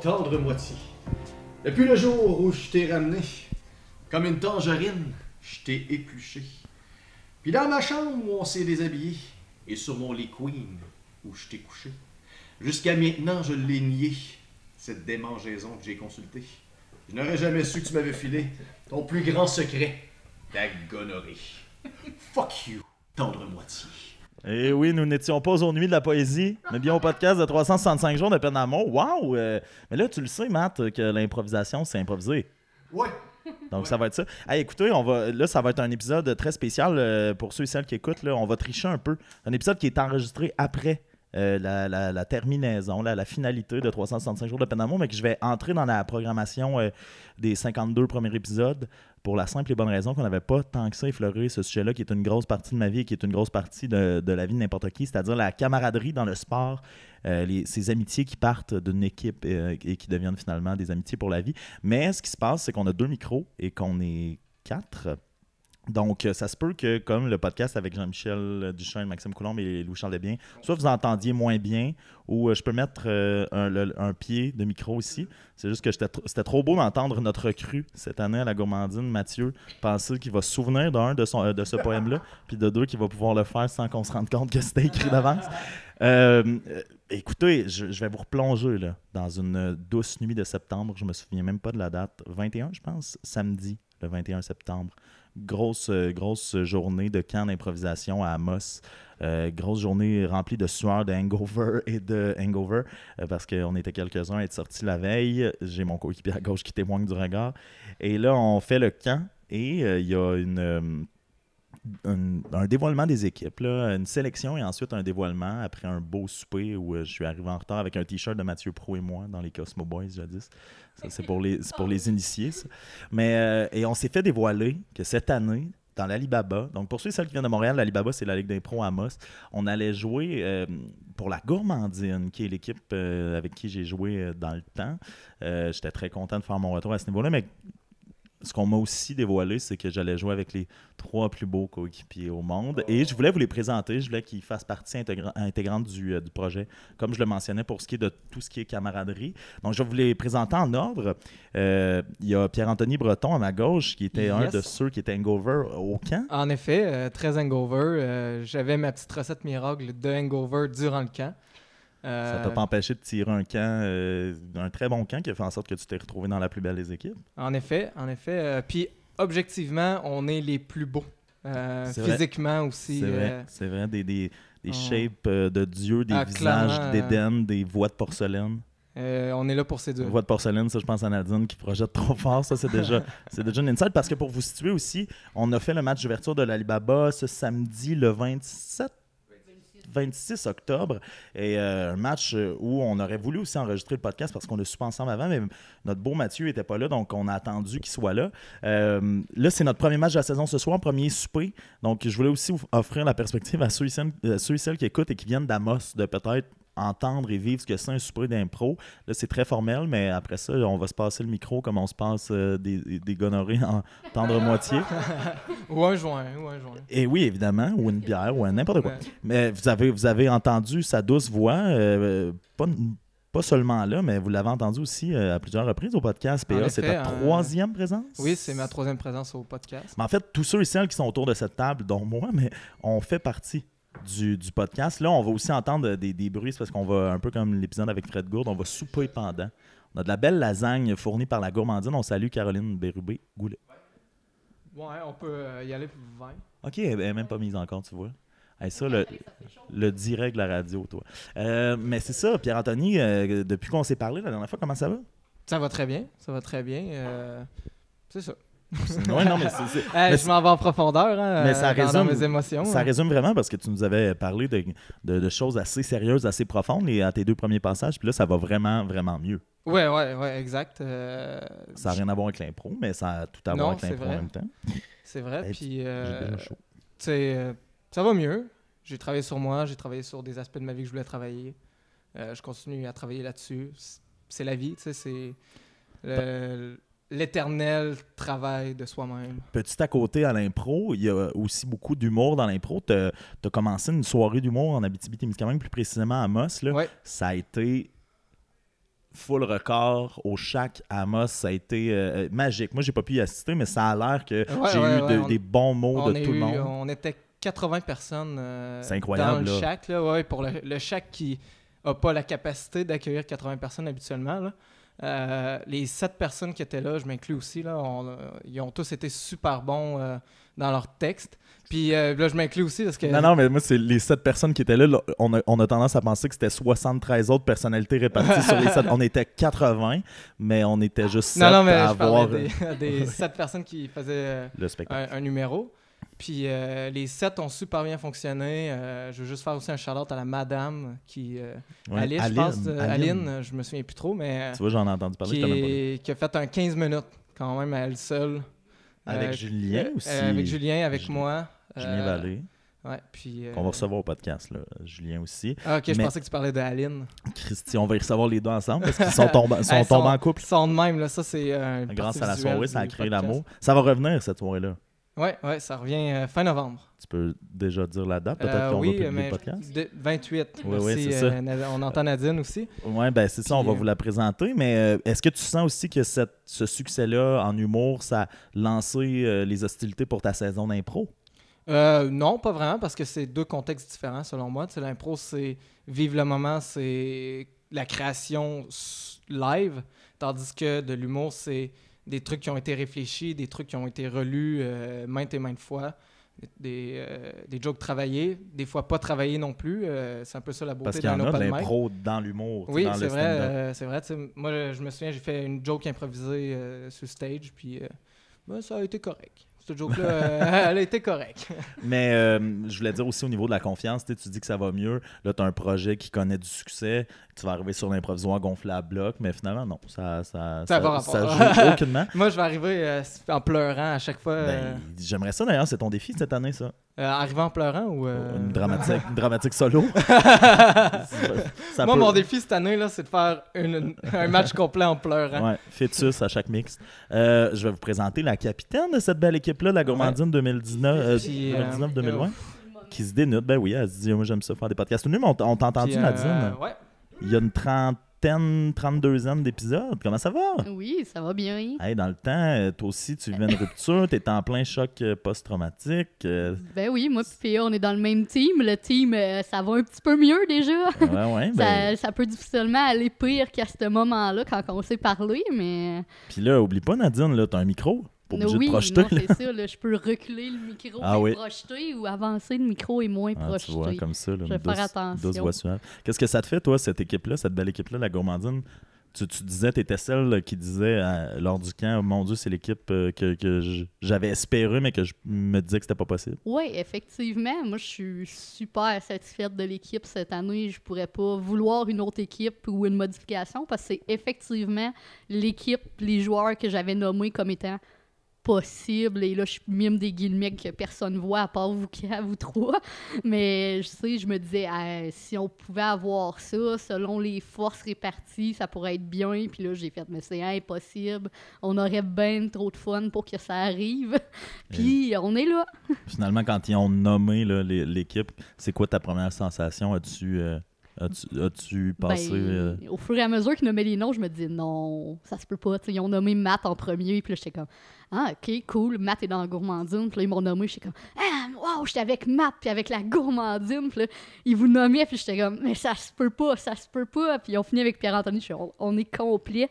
tendre moitié. Depuis le jour où je t'ai ramené, comme une tangerine, je t'ai épluché. Puis dans ma chambre où on s'est déshabillé, et sur mon lit queen où je t'ai couché, jusqu'à maintenant je l'ai nié, cette démangeaison que j'ai consultée. Je n'aurais jamais su que tu m'avais filé ton plus grand secret, ta gonorrhée. Fuck you, tendre moitié. Et oui, nous n'étions pas aux nuits de la poésie, mais bien au podcast de 365 jours de peine d'amour. Waouh! mais là, tu le sais, Matt, que l'improvisation, c'est improviser. Ouais. Donc, ça va être ça. Hey, écoutez, on va, là, ça va être un épisode très spécial euh, pour ceux et celles qui écoutent. Là, on va tricher un peu. Un épisode qui est enregistré après euh, la, terminaison, la, finalité de 365 jours de peine mais que je vais entrer dans la programmation euh, des 52 premiers épisodes pour la simple et bonne raison qu'on n'avait pas tant que ça effleuré ce sujet-là, qui est une grosse partie de ma vie et qui est une grosse partie de, la vie de n'importe qui, c'est-à-dire la camaraderie dans le sport, euh, ces amitiés qui partent d'une équipe et qui deviennent finalement des amitiés pour la vie. Mais ce qui se passe, c'est qu'on a deux micros et qu'on est quatre. Donc, euh, ça se peut que, comme le podcast avec Jean-Michel Duchesne, Maxime Coulombe et Louis-Charles Desbiens, soit vous entendiez moins bien ou euh, je peux mettre euh, un, le- un pied de micro ici. C'est juste que c'était trop beau d'entendre notre recrue cette année à la gourmandine, Mathieu, penser qu'il va se souvenir d'un de, son- euh, de ce poème-là, puis de deux qu'il va pouvoir le faire sans qu'on se rende compte que c'était écrit d'avance. Euh, écoutez, je, je vais vous replonger là, dans une douce nuit de septembre. Je me souviens même pas de la date. 21, je pense, samedi, le 21 septembre. Grosse, euh, grosse journée de camp d'improvisation à Amos. Euh, grosse journée remplie de sueur, de hangover et de hangover, euh, parce qu'on était quelques-uns à être sortis la veille. J'ai mon coéquipier à gauche qui témoigne du regard. Et là, on fait le camp et il y a une, un, dévoilement des équipes, une sélection et ensuite un dévoilement après un beau souper où euh, je suis arrivé en retard avec un t-shirt de Mathieu Pro et moi dans les Cosmo Boys jadis. C'est pour les, pour les initiés. Mais, euh, et on s'est fait dévoiler que cette année, dans l'Alibaba, donc pour ceux et celles qui viennent de Montréal, l'Alibaba, c'est la Ligue d'impro à Amos, on allait jouer euh, pour la Gourmandine, qui est l'équipe avec qui j'ai joué dans le temps. J'étais très content de faire mon retour à ce niveau-là, mais ce qu'on m'a aussi dévoilé, c'est que j'allais jouer avec les trois plus beaux coéquipiers au monde. Et je voulais vous les présenter. Je voulais qu'ils fassent partie intégra- intégrante du, euh, du projet, comme je le mentionnais pour ce qui est de tout ce qui est camaraderie. Donc, je vais vous les présenter en ordre. Euh, Il y a Pierre-Anthony Breton à ma gauche, qui était un de ceux qui étaient hangover au camp. En effet, euh, très hangover. Euh, J'avais ma petite recette miracle de hangover durant le camp. Euh, Ça t'a pas empêché de tirer un camp, euh, un très bon camp qui a fait en sorte que tu t'es retrouvé dans la plus belle des équipes? En effet, en effet. Euh, Puis, objectivement, on est les plus beaux. Euh, vrai. physiquement aussi. C'est vrai, euh, c'est vrai, des, des, des on- shapes euh, de dieux, des Ah, visages d'Éden, des voix de porcelaine. euh, on est là pour séduire. Voix de porcelaine, ça, je pense à Nadine qui projette trop fort. Ça, c'est déjà, c'est déjà une insight. Parce que pour vous situer aussi, on a fait le match d'ouverture de l'Alibaba ce samedi, le 27 26 octobre. Et euh, un match euh, où on aurait voulu aussi enregistrer le podcast parce qu'on a soupé ensemble avant, mais notre beau Mathieu n'était pas là, donc on a attendu qu'il soit là. Euh, là, c'est notre premier match de la saison ce soir, premier souper. Donc, je voulais aussi offrir la perspective à ceux et celles qui écoutent et qui viennent d'Amos de peut-être entendre et vivre ce que c'est un souper d'impro. Là, c'est très formel, mais après ça, on va se passer le micro comme on se passe euh, des, des gonorrhées en tendre moitié. Ou un joint, ou un joint. Et oui, évidemment, ou une bière, ou n'importe quoi. Ouais. Mais vous avez, vous avez entendu sa douce voix, euh, pas, pas seulement là, mais vous l'avez entendu aussi euh, à plusieurs reprises au podcast. PA, c'est ta euh, troisième présence? Oui, c'est ma troisième présence au podcast. Mais en fait, tous ceux et celles qui sont autour de cette table, dont moi, mais on fait partie du, du podcast. Là, on va aussi entendre des, des bruits, parce qu'on va, un peu comme l'épisode avec Fred Gourde, on va souper pendant. On a de la belle lasagne fournie par la gourmandine. On salue Caroline Bérubé Goulet. Ouais, on peut euh, y aller pour 20. OK, elle n'est même pas mise encore, tu vois. Hey, ça, le, le direct de la radio, toi. Euh, mais c'est ça, Pierre-Anthony, euh, depuis qu'on s'est parlé la dernière fois, comment ça va? Ça va très bien, ça va très bien. euh, c'est ça. Ouais, non, mais c'est- Hey, je m'en vais en profondeur hein, mais ça dans- résume- dans mes émotions. Ça hein. résume vraiment parce que tu nous avais parlé de, de- de choses assez sérieuses, assez profondes et à tes deux premiers passages. Puis là, ça va vraiment, vraiment mieux. Ouais, ouais, ouais, exact. euh, Ça n'a rien à voir avec l'impro, mais ça a tout à voir avec l'impro en même temps. C'est vrai. Hey, Puis, euh, euh, ça va mieux. J'ai travaillé sur moi, j'ai travaillé sur des aspects de ma vie que je voulais travailler. Je continue à travailler là-dessus. C'est la vie, tu sais, c'est le- l'éternel travail de soi-même. Petit à côté à l'impro, il y a aussi beaucoup d'humour dans l'impro. Tu as, commencé une soirée d'humour en Abitibi-Témiscamingue, plus précisément à Moss. Là. Ouais. Ça a été full record au Shack Amos. Ça a été euh, magique. Moi, j'ai pas pu y assister, mais ça a l'air que Ouais, j'ai ouais, eu ouais, de- on- des bons mots de a tout le monde. on était 80 personnes euh, incroyable, dans le là. shack. Là, ouais, pour le, le shack qui n'a pas la capacité d'accueillir 80 personnes habituellement. là. Euh, les 7 personnes qui étaient là, je m'inclus aussi, là, on, euh, ils ont tous été super bons euh, dans leur texte. Puis euh, là, je m'inclus aussi parce que. Non, non, mais moi, c'est les sept personnes qui étaient là. là, on, a, on a tendance à penser que c'était 73 autres personnalités réparties sur les sept. On était 80, mais on était juste sept non, non, mais à je avoir des, des 7 personnes qui faisaient euh, le spectacle. un, un numéro. Puis euh, les 7 ont super bien fonctionné. Euh, je veux juste faire aussi un shout-out à la madame qui. euh, Ouais, Alice, je pense. Aline, je me souviens plus trop, mais. Tu vois, j'en ai entendu parler. qui, je ai pas qui a fait un 15 minutes quand même à elle seule. Avec Julien aussi. avec Julien, avec Julien- moi. Julien Vallée, Ouais, puis. qu'on va recevoir au podcast, là. Julien aussi. Ah, ok, je pensais que tu parlais de Aline. Christy, on va y recevoir les deux ensemble parce qu'ils sont, tombés, sont sont- en couple. Sont de même, là. Ça, c'est. une Grâce à la soirée, ça a créé l'amour. Ça va revenir cette soirée-là. Ouais, ouais, ça revient euh, fin novembre. Tu peux déjà dire la date, peut-être Euh, qu'on oui, va publier mais le podcast? de- 28. Oui, oui, c'est ça. euh, Nad- on entend Nadine aussi. Oui, ben c'est ça, on va euh, vous la présenter. Mais euh, est-ce que tu sens aussi que cette- ce succès-là en humour, ça a lancé euh, les hostilités pour ta saison d'impro? Euh, non, pas vraiment, parce que c'est deux contextes différents selon moi. Tu sais, L'impro, c'est vivre le moment, c'est la création live, tandis que de l'humour, c'est des trucs qui ont été réfléchis, des trucs qui ont été relus euh, maintes et maintes fois, des, euh, des jokes travaillés, des fois pas travaillés non plus. euh, c'est un peu ça la Parce beauté qu'il y en a de l'impro dans l'humour. Oui, c'est vrai, c'est vrai. Moi, je me souviens, j'ai fait une joke improvisée sur stage, puis ben, ça a été correct. Cette joke-là, euh, elle a été correcte. Mais euh, je voulais dire aussi au niveau de la confiance, tu dis que ça va mieux. Là, tu as un projet qui connaît du succès. Tu vas arriver sur l'improvisoire gonflé à bloc, mais finalement, non. Ça, ça, Ça a pas rapport. joue aucunement. Moi, je vais arriver euh, en pleurant à chaque fois. euh, Ben, J'aimerais ça d'ailleurs, c'est ton défi cette année, ça. euh, arriver en pleurant ou. euh, Une, dramatique, une dramatique solo. Ça Moi, peut- mon défi cette année, c'est de faire une- un match complet en pleurant. Ouais, fœtus à chaque mix. Euh, je vais vous présenter la capitaine de cette belle équipe-là, la Gourmandine 2019, euh, Puis, euh, 2019-2020, qui se dénude. Ben oui, elle se dit, moi j'aime ça faire des podcasts. Nous, on, on t'a entendu, Puis, euh, Nadine. Ouais. Il y a une trentaine, 32 ans d'épisodes. Comment ça va? Oui, ça va bien. Hey, dans le temps, euh, toi aussi, tu vivais une rupture, tu étais en plein choc euh, post-traumatique. Ben oui, moi Pia, on est dans le même team. Le team, ça va un petit peu mieux déjà. ouais, ouais. Ben, Ça, ça peut difficilement aller pire qu'à ce moment-là quand on s'est parlé, mais Puis là, oublie pas, Nadine, là, t'as un micro. Pas obligé oui, de projeter. c'est ça. là, je peux reculer le micro Ah et oui. projeter ou avancer le micro et moins Ah, tu projeter. vois, comme ça, là, Je vais faire douce- attention. voix suave. Qu'est-ce que ça te fait, toi, cette équipe-là, cette belle équipe-là, la Gourmandine? Tu, tu disais, tu étais celle qui disait euh, lors du camp, mon Dieu, c'est l'équipe euh, que, j'avais espéré, mais que je me disais que c'était pas possible. Oui, effectivement. Moi, je suis super satisfaite de l'équipe cette année. Je pourrais pas vouloir une autre équipe ou une modification parce que c'est effectivement l'équipe, les joueurs que j'avais nommés comme étant possible. Et là, je mime des guillemets que personne voit à part vous quatre, vous trois. Mais je sais, je me disais, si on pouvait avoir ça, selon les forces réparties, ça pourrait être bien. Puis là, j'ai fait, mais c'est impossible. On aurait bien trop de fun pour que ça arrive. Puis on est là. Finalement, quand ils ont nommé l'équipe, c'est quoi ta première sensation? As-tu euh, as-tu, passé. Ben, euh, Au fur et à mesure qu'ils nommaient les noms, je me disais non, ça se peut pas. T'sais, ils ont nommé Matt en premier, puis là, j'étais comme ah, ok, cool, Matt est dans la gourmandine. Puis là, ils m'ont nommé, j'étais comme ah, wow, j'étais avec Matt, puis avec la gourmandine. Puis là, ils vous nommaient, puis j'étais comme mais ça se peut pas, ça se peut pas. Puis ils ont fini avec Pierre-Anthony, je suis on, on est complet.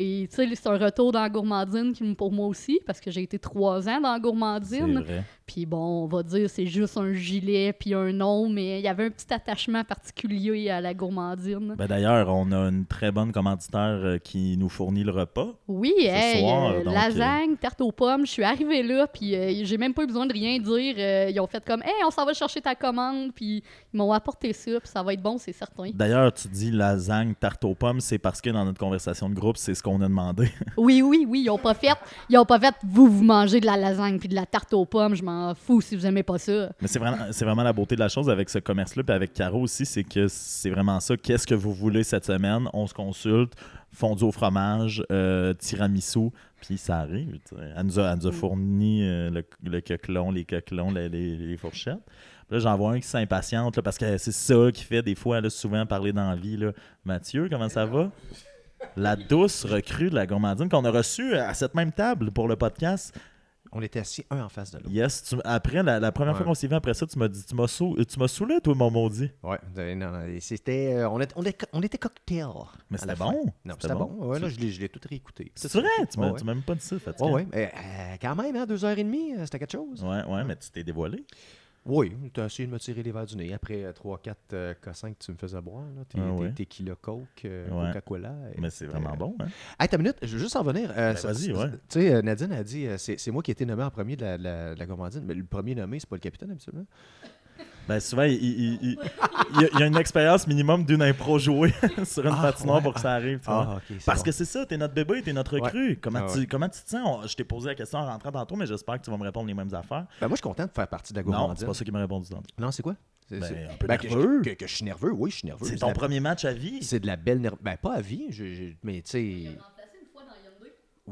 Et tu sais, c'est un retour dans la gourmandine qui, pour moi aussi, parce que j'ai été trois ans dans la gourmandine. Puis bon, on va dire c'est juste un gilet puis un nom, mais il y avait un petit attachement particulier à la gourmandine. Ben, d'ailleurs, on a une très bonne commanditaire euh, qui nous fournit le repas. Oui, hey, soir, euh, donc, lasagne, tarte aux pommes, je suis arrivée là, puis euh, j'ai même pas eu besoin de rien dire. euh, ils ont fait comme, hey, on s'en va chercher ta commande, puis ils m'ont apporté ça, puis ça va être bon, c'est certain. D'ailleurs, tu dis lasagne, tarte aux pommes, c'est parce que dans notre conversation de groupe, c'est ce qu'on a demandé. Oui, oui, oui, ils ont pas fait, ils ont pas fait, vous, vous mangez de la lasagne puis de la tarte aux pommes, je m'en fous si vous aimez pas ça. Mais c'est vraiment, c'est vraiment la beauté de la chose avec ce commerce-là, puis avec Caro aussi, c'est que c'est vraiment ça. Qu'est-ce que vous voulez cette semaine? On se consulte, fondu au fromage, euh, tiramisu, puis ça arrive. Elle nous a, elle nous a fourni euh, le, le coquelon, les coquelons, les, les- les fourchettes. Puis Là, j'en vois un qui s'impatiente là, parce que c'est ça qui fait des fois là, souvent parler dans la vie. Là. Mathieu, comment ça va? la douce recrue de la gourmandine qu'on a reçue à cette même table pour le podcast. On était assis un en face de l'autre. Yes, tu- après la, la première fois qu'on s'est vu après ça, tu m'as dit tu m'as sou- saoulé toi mon maudit. Ouais, non, non, c'était. euh, on, était, on, on était cocktail. Mais c'était bon. Non, C'était bon. bon. Ouais, là, je l'ai, tout réécouté. C'est vrai, tu m'as Ouais, même pas dit ça, Fatima. Ouais, ouais. Mais, euh, quand même, hein, deux heures et demie, euh, c'était quelque chose. Ouais, ouais, mais tu t'es dévoilé. Oui, tu as essayé de me tirer les verres du nez. Après 3-4 cossins que tu me faisais boire, là, tes, Ah ouais? tes tequila Coke, euh, Ouais. Coca-Cola. Mais c'est vraiment bon, hein? Hey, ta minute, je veux juste en venir. euh, Ben, vas-y, ouais. Tu sais, euh, Nadine a dit euh, c'est, moi qui ai été nommé en premier de la, de la, de la gourmandine. Mais le premier nommé, c'est pas le capitaine, absolument. Ben souvent, il, il- il- y a- une expérience minimum d'une impro jouée sur une Ah, patinoire ouais, pour que ça arrive. tu vois. ok. c'est Parce bon. que c'est ça, t'es notre bébé, t'es notre recrue. Comment, Ah tu, ouais. comment tu te sens? On- je t'ai posé la question en rentrant tantôt, mais j'espère que tu vas me répondre les mêmes affaires. Ben, moi, je suis content de faire partie de la Non, gourmandine. c'est pas ça qui m'a répondu tantôt. Non, c'est quoi? C'est, Ben, un peu Ben, que, nerveux. je- que- que je suis nerveux, oui, je suis nerveux. C'est ton la- premier match à vie. C'est de la belle nerve. Ben, pas à vie, je- je- mais tu sais.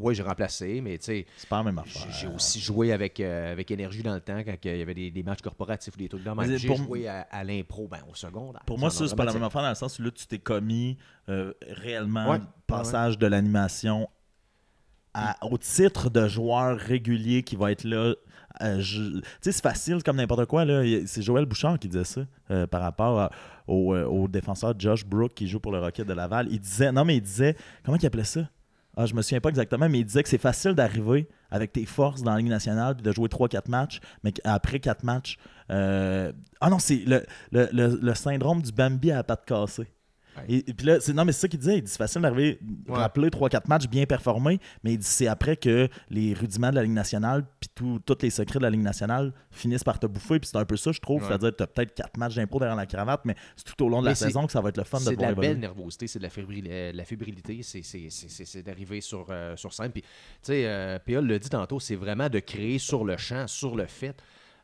Oui, j'ai remplacé, mais tu sais, C'est pas la même j'ai affaire. j'ai aussi joué avec, euh, avec énergie dans le temps quand il y avait des, des matchs corporatifs ou des trucs de même. Mais J'ai joué à, à l'impro, ben, au secondaire. Pour moi, ça, c'est pas la même affaire. dans le sens où là, tu t'es commis euh, réellement Ouais, passage de l'animation au titre de joueur régulier qui va être là. euh, je- Tu sais, c'est facile comme n'importe quoi. C'est Joël Bouchard qui disait ça euh, par rapport à- au, euh, au défenseur Josh Brook qui joue pour le Rocket de Laval. Il disait, non, mais il disait, comment il appelait ça? Ah, je me souviens pas exactement, mais il disait que c'est facile d'arriver avec tes forces dans la Ligue nationale puis de jouer 3-4 matchs, mais qu'après 4 matchs. euh, Ah non, c'est le, le, le- le syndrome du Bambi à la patte cassée. Et, et puis là, c'est, non, mais c'est ça qu'il disait. Il dit c'est facile d'arriver, Ouais. rappeler 3-4 matchs bien performés, mais il dit c'est après que les rudiments de la Ligue nationale puis tous les secrets de la Ligue nationale finissent par te bouffer. Puis c'est un peu ça, je trouve. Ouais. C'est-à-dire que tu as peut-être 4 matchs d'impro derrière la cravate, mais c'est tout au long de la Mais saison que ça va être le fun de C'est de la évoluer. belle nervosité, c'est de la, fébrile- euh, la fébrilité, c'est- d'arriver sur, euh, sur scène. Puis, tu sais, euh, PA l'a dit tantôt, c'est vraiment de créer sur le champ, sur le fait.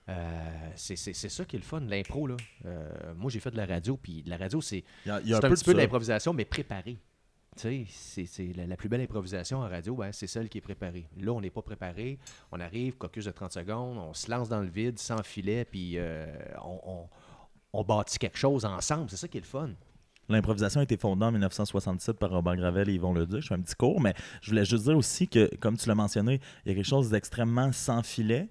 Euh, c'est ça qui est le fun, l'impro. là. Euh, moi, j'ai fait de la radio, puis de la radio, c'est un, petit peu de l'improvisation, mais préparée. Tu sais, c'est la, la plus belle improvisation en radio, ben, c'est celle qui est préparée. Là, on n'est pas préparé. On arrive, caucus de 30 secondes, on se lance dans le vide sans filet, puis euh, on, on- on bâtit quelque chose ensemble. C'est ça qui est le fun. L'improvisation a été fondée en 1967 par Robert Gravel et Yvon Leduc. Je fais un petit cours, mais je voulais juste dire aussi que, comme tu l'as mentionné, il y a quelque chose d'extrêmement sans filet,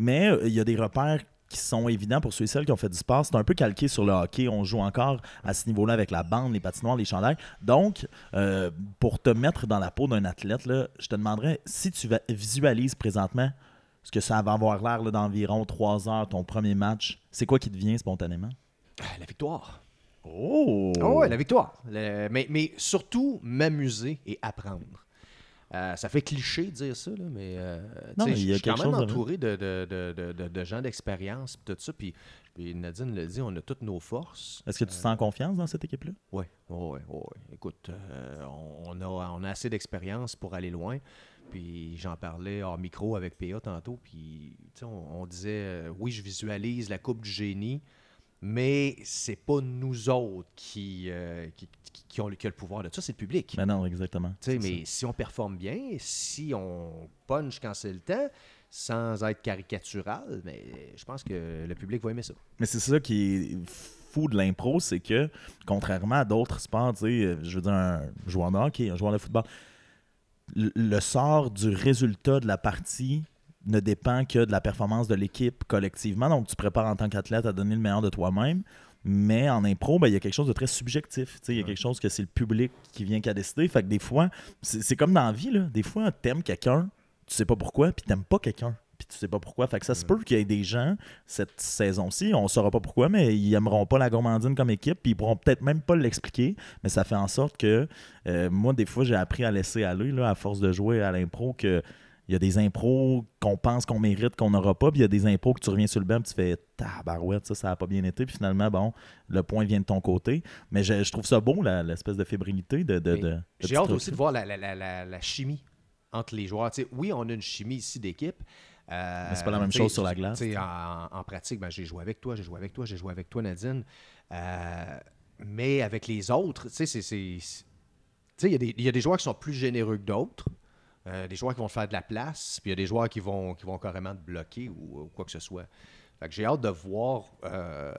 mais euh, il y a des repères qui sont évidents pour ceux et celles qui ont fait du sport. C'est un peu calqué sur le hockey. On joue encore à ce niveau-là avec la bande, les patinoires, les chandails. Donc, euh, pour te mettre dans la peau d'un athlète, là, je te demanderais si tu visualises présentement ce que ça va avoir l'air d'environ trois heures, ton premier match, c'est quoi qui te vient spontanément? Ah, La victoire. Oh! Oh, ouais, la victoire. Le- mais, mais surtout, m'amuser et apprendre. Euh, ça fait cliché de dire ça, là, mais, euh, Non, mais je suis quand même entouré de, de, de, de, de- de gens d'expérience, tout ça. Puis, puis Nadine l'a dit, on a toutes nos forces. Est-ce que tu te sens confiance dans cette équipe-là? Oui, oui, oui. Écoute, euh, on, a, on a assez d'expérience pour aller loin. Puis j'en parlais hors micro avec PA tantôt. Puis on, on disait, euh, oui, je visualise la Coupe du Génie, mais c'est pas nous autres qui, euh, qui, ont, le- qui a le pouvoir de ça, c'est le public. Ben non, exactement. Mais si on performe bien, si on punch quand c'est le temps, sans être caricatural, mais je pense que le public va aimer ça. Mais c'est ça qui est fou de l'impro, c'est que, contrairement à d'autres sports, je veux dire, un joueur de hockey, un joueur de football, le sort du résultat de la partie ne dépend que de la performance de l'équipe collectivement. Donc, tu prépares en tant qu'athlète à donner le meilleur de toi-même. Mais en impro, ben, il y a quelque chose de très subjectif. Il y a Ouais. quelque chose que c'est le public qui vient qu'à décider. Fait que des fois, c'est c'est comme dans la vie. Là. Des fois, t'aimes quelqu'un, tu sais pas pourquoi, puis t'aimes pas quelqu'un, puis tu sais pas pourquoi. Fait que ça se peut qu'il y ait des gens, cette saison-ci, on saura pas pourquoi, mais ils aimeront pas la gourmandine comme équipe, puis ils pourront peut-être même pas l'expliquer, mais ça fait en sorte que euh, moi, des fois, j'ai appris à laisser aller, là, à force de jouer à l'impro, que il y a des impros qu'on pense qu'on mérite, qu'on n'aura pas, puis il y a des impros que tu reviens sur le banc, puis tu fais tabarouette, ça, ça a pas bien été, puis finalement, bon, le point vient de ton côté. Mais je, je trouve ça beau, l'espèce de fébrilité de. J'ai hâte aussi de voir la, la- la- la- chimie entre les joueurs. Oui, on a une chimie ici d'équipe. euh, Mais c'est pas la même chose sur la glace. En, en pratique, ben, j'ai joué avec toi, j'ai joué avec toi, j'ai joué avec toi, Nadine. Euh, mais avec les autres, tu sais, c'est- c'est. c'est- tu sais, il y y, a des joueurs qui sont plus généreux que d'autres. Euh, des joueurs qui vont te faire de la place, puis il y a des joueurs qui vont, qui vont carrément te bloquer ou, ou quoi que ce soit. Fait que j'ai hâte de voir euh,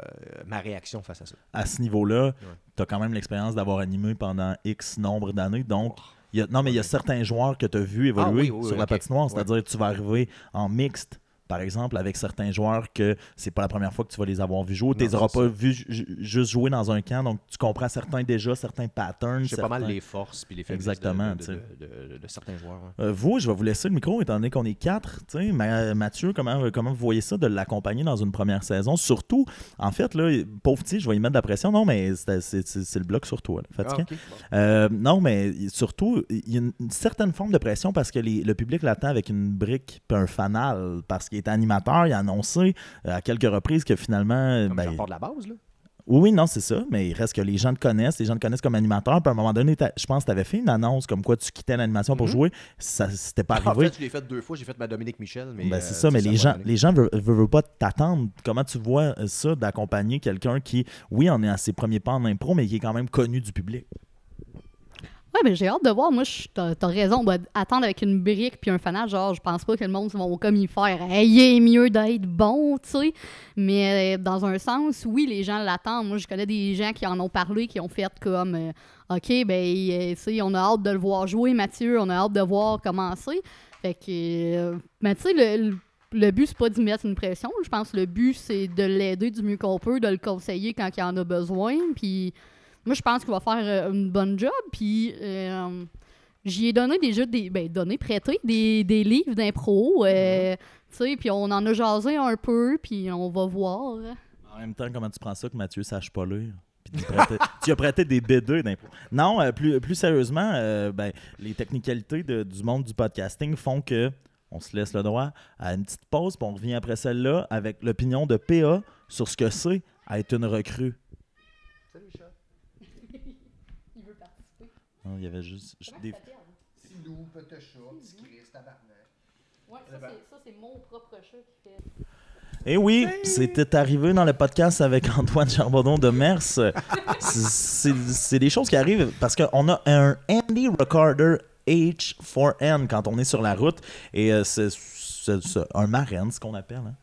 ma réaction face à ça. À ce niveau-là, tu as quand même l'expérience d'avoir animé pendant X nombre d'années. Donc, il y a- non, mais il y a certains joueurs que tu as vu évoluer Ah oui, oui, sur oui, la ok. patinoire. C'est-à-dire que tu vas arriver en mixte, par exemple, avec certains joueurs que c'est pas la première fois que tu vas les avoir vus jouer. Tu les auras c'est pas vus ju- ju- juste jouer dans un camp. Donc, tu comprends certains déjà, certains patterns. Sais pas mal les forces puis les faiblesses Exactement, de, certains joueurs. hein. Euh, vous, je vais vous laisser le micro étant donné qu'on est quatre. Ma- Mathieu, comment, comment vous voyez ça de l'accompagner dans une première saison? Surtout, en fait, là, pauvre petit, je vais y mettre de la pression. Non, mais c'est c'est- c'est- c'est le bloc sur toi. là. Ah. Euh, non, mais surtout, il y a une, une certaine forme de pression parce que les- le public l'attend avec une brique puis un fanal parce qu'il est animateur. Il a annoncé euh, à quelques reprises que finalement. Comme ben, de la base, là. oui, non, c'est ça, mais il reste que les gens te connaissent, les gens te connaissent comme animateur. Puis à un moment donné, je pense que tu avais fait une annonce comme quoi tu quittais l'animation pour Mhm. jouer. Ça, c'était pas En arrivé. fait, je l'ai fait deux fois. J'ai fait ma Dominique Michel. Mais, Ben, euh, c'est ça, mais les ça gens, les gens veulent, veulent- veulent pas t'attendre. Comment tu vois euh, ça d'accompagner quelqu'un qui, oui, on est à ses premiers pas en impro, mais qui est quand même connu du public? Ouais, mais j'ai hâte de voir. Moi, t'as t'as raison. attendre avec une brique puis un fanage, genre, je pense pas que le monde va comme y faire. Hey, il est mieux d'être bon, tu sais. Mais euh, dans un sens, oui, les gens l'attendent. Moi, je connais des gens qui en ont parlé, qui ont fait comme euh, OK, ben, tu on a hâte de le voir jouer, Mathieu. On a hâte de voir commencer. Fait que. euh, mais tu sais, le, le- le but, c'est pas d'y mettre une pression. Je pense que le but, c'est de l'aider du mieux qu'on peut, de le conseiller quand il en a besoin. Puis moi, je pense qu'il va faire euh, une bonne job. Puis euh, j'y ai donné déjà des. Ben, donné, prêté des, des livres d'impro. euh, Tu sais, puis on en a jasé un peu, puis on va voir. En même temps, comment tu prends ça que Mathieu sache pas lire? Puis tu, as prêté des B2 d'impro. Non, euh, plus, plus sérieusement, euh, ben, les technicalités de- du monde du podcasting font que on se laisse le droit à une petite pause, puis on revient après celle-là avec l'opinion de PA sur ce que c'est être une recrue. Veut participer. Non, il y avait juste. des... Petit loup, petit chat, petit Chris, tabarnak. Ouais, ça, c'est mon propre chat qui fait. Eh oui, c'était arrivé dans le podcast avec Antoine Charbonneau de Mers. C'est- des choses qui arrivent parce qu'on a un Andy Recorder H4N quand on est sur la route. Et euh, c'est un marraine, ce qu'on appelle. hein.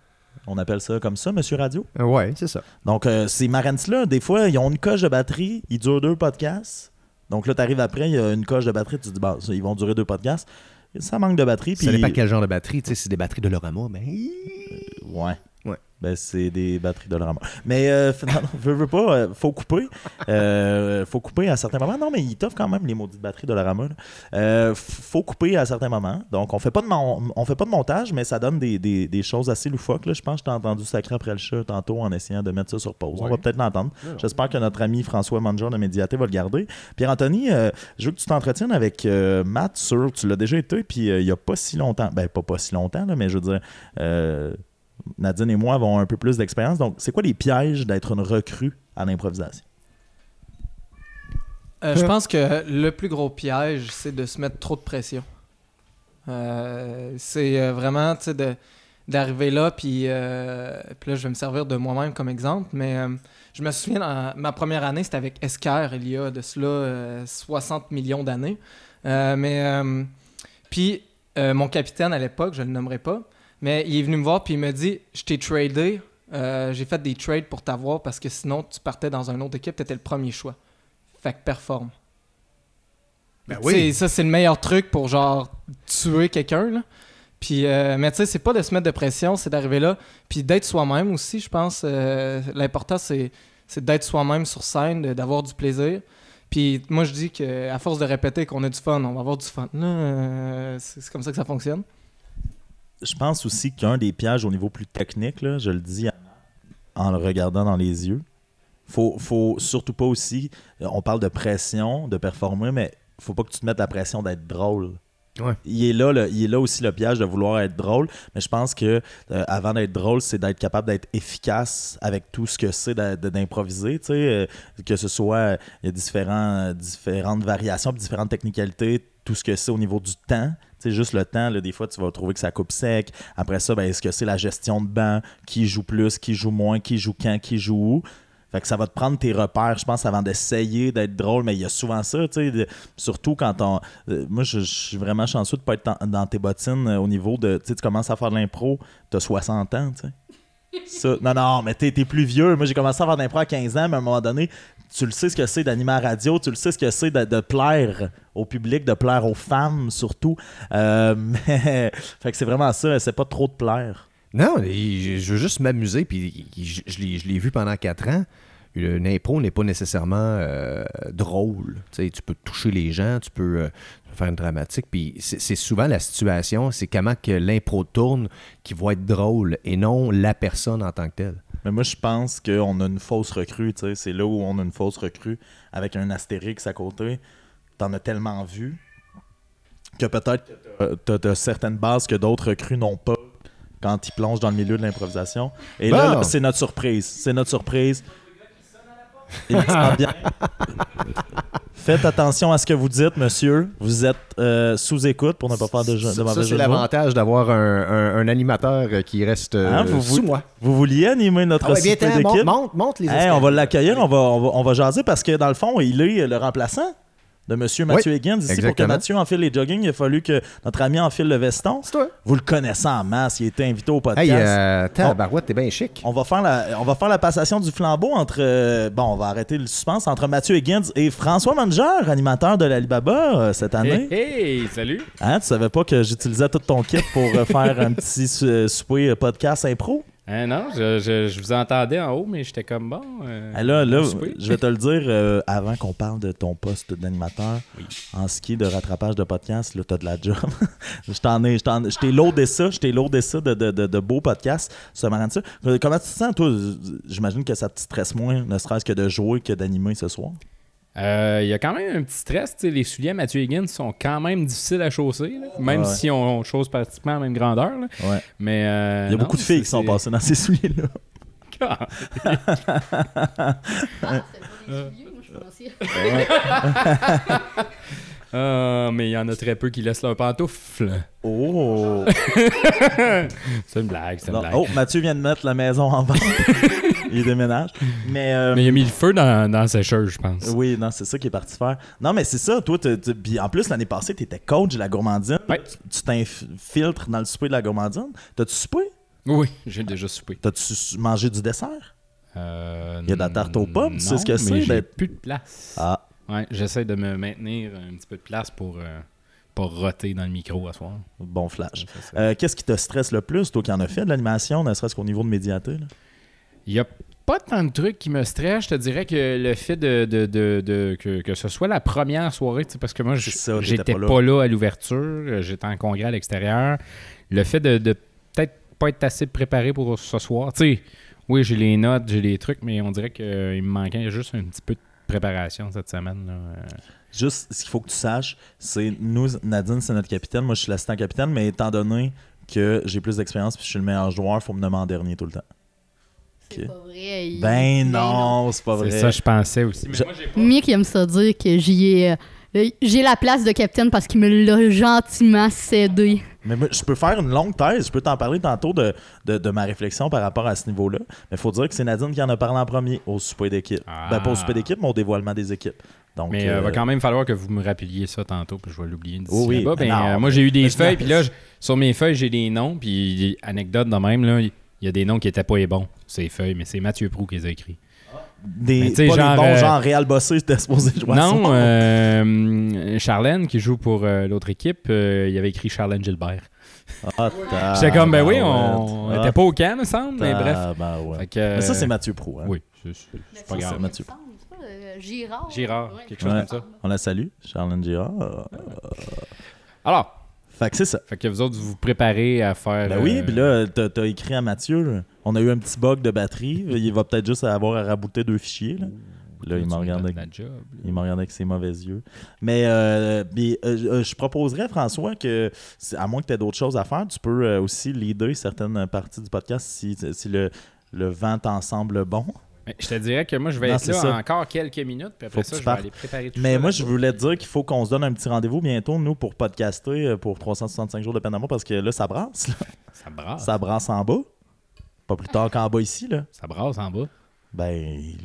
On appelle ça comme ça, Monsieur Radio? Euh, ouais, c'est ça. Donc, euh, ces marraines-là, des fois, ils ont une coche de batterie, ils durent deux podcasts. Donc là, tu arrives après, il y a une coche de batterie, tu te dis, bah, ça, ils vont durer deux podcasts. Ça manque de batterie. Ça puis- dépend quel genre de batterie. Tu sais, c'est des batteries de Lorama, ben. Ouais. Ouais. Ben, c'est des batteries de Lorama. Mais, euh, finalement, veux, veux pas, euh, faut couper. Euh, faut couper à certains moments. Non, mais il t'offre quand même les maudites batteries de Lorama. là. Euh, faut couper à certains moments. Donc, on fait pas de, mon- on fait pas de montage, mais ça donne des, des- des choses assez loufoques. Là. Je pense que t'ai entendu sacrer après le chat tantôt en essayant de mettre ça sur pause. On va peut-être l'entendre. J'espère que notre ami François Manger de Médiaté va le garder. Pierre-Anthony, euh, je veux que tu t'entretiennes avec euh, Matt sur. Tu l'as déjà été, puis il y a pas si longtemps. Ben, pas pas si longtemps, là, mais je veux dire. Nadine et moi avons un peu plus d'expérience. Donc, c'est quoi les pièges d'être une recrue à l'improvisation? Euh, je pense que le plus gros piège, c'est de se mettre trop de pression. Euh, c'est euh, vraiment, d'arriver là, puis, là, je vais me servir de moi-même comme exemple, mais je me souviens, ma première année, c'était avec Esquire, il y a de cela euh, 60 millions d'années. Mais, puis, mon capitaine à l'époque, je ne le nommerai pas, mais il est venu me voir, puis il m'a dit, je t'ai tradé, euh, j'ai fait des trades pour t'avoir, parce que sinon, tu partais dans une autre équipe, tu étais le premier choix. Fait que performe. Ben sais, Ça, c'est le meilleur truc pour genre tuer quelqu'un. là. Puis, euh, mais tu sais, c'est pas de se mettre de pression, c'est d'arriver là. Puis d'être soi-même aussi, je pense. euh, L'important, c'est d'être soi-même sur scène, d'avoir du plaisir. Puis moi, je dis qu'à force de répéter qu'on a du fun, on va avoir du fun. C'est comme ça que ça fonctionne. Je pense aussi qu'un des pièges au niveau plus technique, là, je le dis en le regardant dans les yeux, faut, faut surtout pas aussi. euh, On parle de pression, de performer, mais faut pas que tu te mettes la pression d'être drôle. Ouais. Il, est là, le- il est là aussi le piège de vouloir être drôle, mais je pense que euh, avant d'être drôle, c'est d'être capable d'être efficace avec tout ce que c'est d'improviser. euh, que ce soit, euh, il y a différents, différentes variations, différentes technicalités, tout ce que c'est au niveau du temps. Sais, juste le temps, des fois, tu vas trouver que ça coupe sec. Après ça, ben, est-ce que c'est la gestion de banc? Qui joue plus, qui joue moins, qui joue quand, qui joue où? Fait que ça va te prendre tes repères, je pense, avant d'essayer d'être drôle. Mais il y a souvent ça, tu sais, de- surtout quand on. euh, moi, je, suis vraiment chanceux de pas être dans, tes bottines euh, au niveau de. Tu tu commences à faire de l'impro, tu as 60 ans, tu sais. Non, non, mais t'es, plus vieux. Moi, j'ai commencé à faire d'impro à 15 ans, mais à un moment donné, tu le sais ce que c'est d'animer radio, tu le sais ce que c'est de, de plaire au public, de plaire aux femmes surtout. Euh, mais, fait que c'est vraiment ça, c'est pas trop de plaire. Non, je veux juste m'amuser, puis je, l'ai- vu pendant quatre ans. Une impro n'est pas nécessairement euh, drôle. Tu peux toucher les gens, tu peux euh, faire une dramatique, puis c'est souvent la situation, c'est comment que l'impro tourne qui va être drôle, et non la personne en tant que telle. Mais moi, je pense qu'on a une fausse recrue, tu sais. C'est là où on a une fausse recrue avec un astérix à côté. T'en as tellement vu que peut-être t'as- certaines bases que d'autres recrues n'ont pas quand ils plongent dans le milieu de l'improvisation. Et là, Bon. là, c'est notre surprise. C'est notre surprise. Il semble bien. Faites attention à ce que vous dites, monsieur. Vous êtes euh, sous écoute pour ne pas faire de, jeu- de mauvais ça, c'est l'avantage d'avoir un, un- un animateur euh, qui reste euh, Hein, vous, sous vous- moi. vous vouliez animer notre Ah ouais, monte, d'équipe? monte, monte les Hey, on va l'accueillir, on va, on, va, on va jaser parce que dans le fond, il est le remplaçant de Monsieur Mathieu Higgins. Ici, pour que. Mathieu enfile les jogging, il a fallu que notre ami enfile le veston. C'est toi. Vous le connaissez en masse, il a été invité au podcast. Hey, euh, tabarouette, t'es bien chic. On va, faire la, on va faire la passation du flambeau entre. euh, bon, on va arrêter le suspense entre Mathieu Higgins et François Manger, animateur de l'Alibaba euh, cette année. Hey, hey, salut! Hein, tu savais pas que j'utilisais tout ton kit pour euh, faire un petit sou- euh, souper euh, podcast impro? Hein, non, je, je- je vous entendais en haut, mais j'étais comme bon. euh, Ah, là, je vais te le dire euh, avant qu'on parle de ton poste d'animateur en ski de rattrapage de podcast. Là, t'as de la job. je t'en ai, je t'ai loadé ça, je t'ai loadé ça de, de, de, de beaux podcasts. Ça m'arrête ça. Euh, Comment tu te sens, toi? J'imagine que ça te stresse moins, ne serait-ce que de jouer que d'animer ce soir. Euh, Il y a quand même un petit stress. Les souliers à Mathieu Higgins sont quand même difficiles à chausser, là, même Ouais. si on, on chausse pratiquement à la même grandeur. là. Ouais. Mais, euh, Il y a non, beaucoup de filles qui sont passées dans ces souliers-là. Ah. Ah, mais il y en a très peu qui laissent leur pantoufle. Oh! C'est une blague, c'est une Non. blague. Oh, Mathieu vient de mettre la maison en vente. il déménage. Mais, euh, Mais il a mis le feu dans, dans la sécheuse, je pense. Oui, non, c'est ça qui est parti faire. Non, mais c'est ça, toi, puis en plus, l'année passée, tu étais coach de la gourmandine. Ouais. Tu- t'infiltres dans le souper de la gourmandine. T'as-tu soupé? Oui, j'ai déjà soupé. T'as-tu mangé du dessert? Euh, Il y a de la tarte aux pommes, tu sais non, ce que c'est, J'ai d'être- plus de place. Ah, Ouais, j'essaie de me maintenir un petit peu de place pour euh, pas roter dans le micro à soir. bon flash. Euh, Qu'est-ce qui te stresse le plus, toi qui en as fait de l'animation, ne serait-ce qu'au niveau de médiaté? là? Il y a pas tant de trucs qui me stressent. Je te dirais que le fait de, de- de- de- que, que ce soit la première soirée, parce que moi, j'étais pas pas là. à l'ouverture, euh, j'étais en congrès à l'extérieur. Le fait de, peut-être pas être assez préparé pour ce soir. Tu sais, oui, j'ai les notes, j'ai les trucs, mais on dirait qu'il me manquait juste un petit peu de préparation cette semaine. là. Euh, Juste, ce qu'il faut que tu saches, c'est nous, Nadine, c'est notre capitaine. Moi, je suis l'assistant capitaine, mais étant donné que j'ai plus d'expérience et je suis le meilleur joueur, il faut me nommer en dernier tout le temps. C'est Ok. pas vrai. il- Ben non, c'est pas vrai. C'est ça, je pensais aussi. Mais Je- moi, j'ai pas. Mick il aime ça dire que j'y ai. euh, J'ai la place de capitaine parce qu'il me l'a gentiment cédé. Mais moi, je peux faire une longue thèse, je peux t'en parler tantôt de, de, de ma réflexion par rapport à ce niveau-là. Mais il faut dire que c'est Nadine qui en a parlé en premier au souper d'équipe. Ah. Ben, pas au souper d'équipe, mais au dévoilement des équipes. Donc, Mais il euh, va quand même falloir que vous me rappeliez ça tantôt, puis je vais l'oublier d'ici Oh oui, là-bas. Ben, non, euh, mais- moi, j'ai eu des feuilles, puis là, je- sur mes feuilles, j'ai des noms, puis anecdote de même, là, il y a des noms qui étaient pas les bons, ces feuilles, mais c'est Mathieu Prou qui les a écrits. des, sais, pas genre, les bons euh, genre Real Bossé, c'était supposé jouer non, euh, Charlène, qui joue pour euh, l'autre équipe, euh, il avait écrit Charlène Gilbert. Ah, J'étais comme, ben oui, on Ah, était pas au camp, me semble, mais bref. tabarouette. Fait que, Mais ça, c'est euh, Mathieu Prou. Hein? Oui, c'est pas grave. c'est Mathieu. Euh, Girard. Girard, Ouais. quelque chose Ouais. comme ça. On la salue, Charlène Girard. Alors, Fait que c'est ça. fait que vous autres, vous vous préparez à faire... Ben oui, euh, puis là, t'as t'as écrit à Mathieu, là. on a eu un petit bug de batterie. Il va peut-être juste avoir à rabouter deux fichiers. Là, Là, il m'a regardé. job. Il m'a regardé avec ses mauvais yeux. Mais euh, euh, euh, je proposerais, François, que à moins que tu aies d'autres choses à faire, tu peux euh, aussi leader certaines parties du podcast si, si le, le vent t'en semble bon. Je te dirais que moi, je vais Non, être là ça. encore quelques minutes, puis après Faut ça, je vais aller préparer tout Mais ça moi, je voulais te dire qu'il faut qu'on se donne un petit rendez-vous bientôt, nous, pour podcaster euh, pour 365 jours de peine d'amour, parce que là, ça brasse. là. Ça brasse. Ça, Ça brasse en bas. Pas plus tard qu'en bas ici, là. brasse en bas. Ben, les,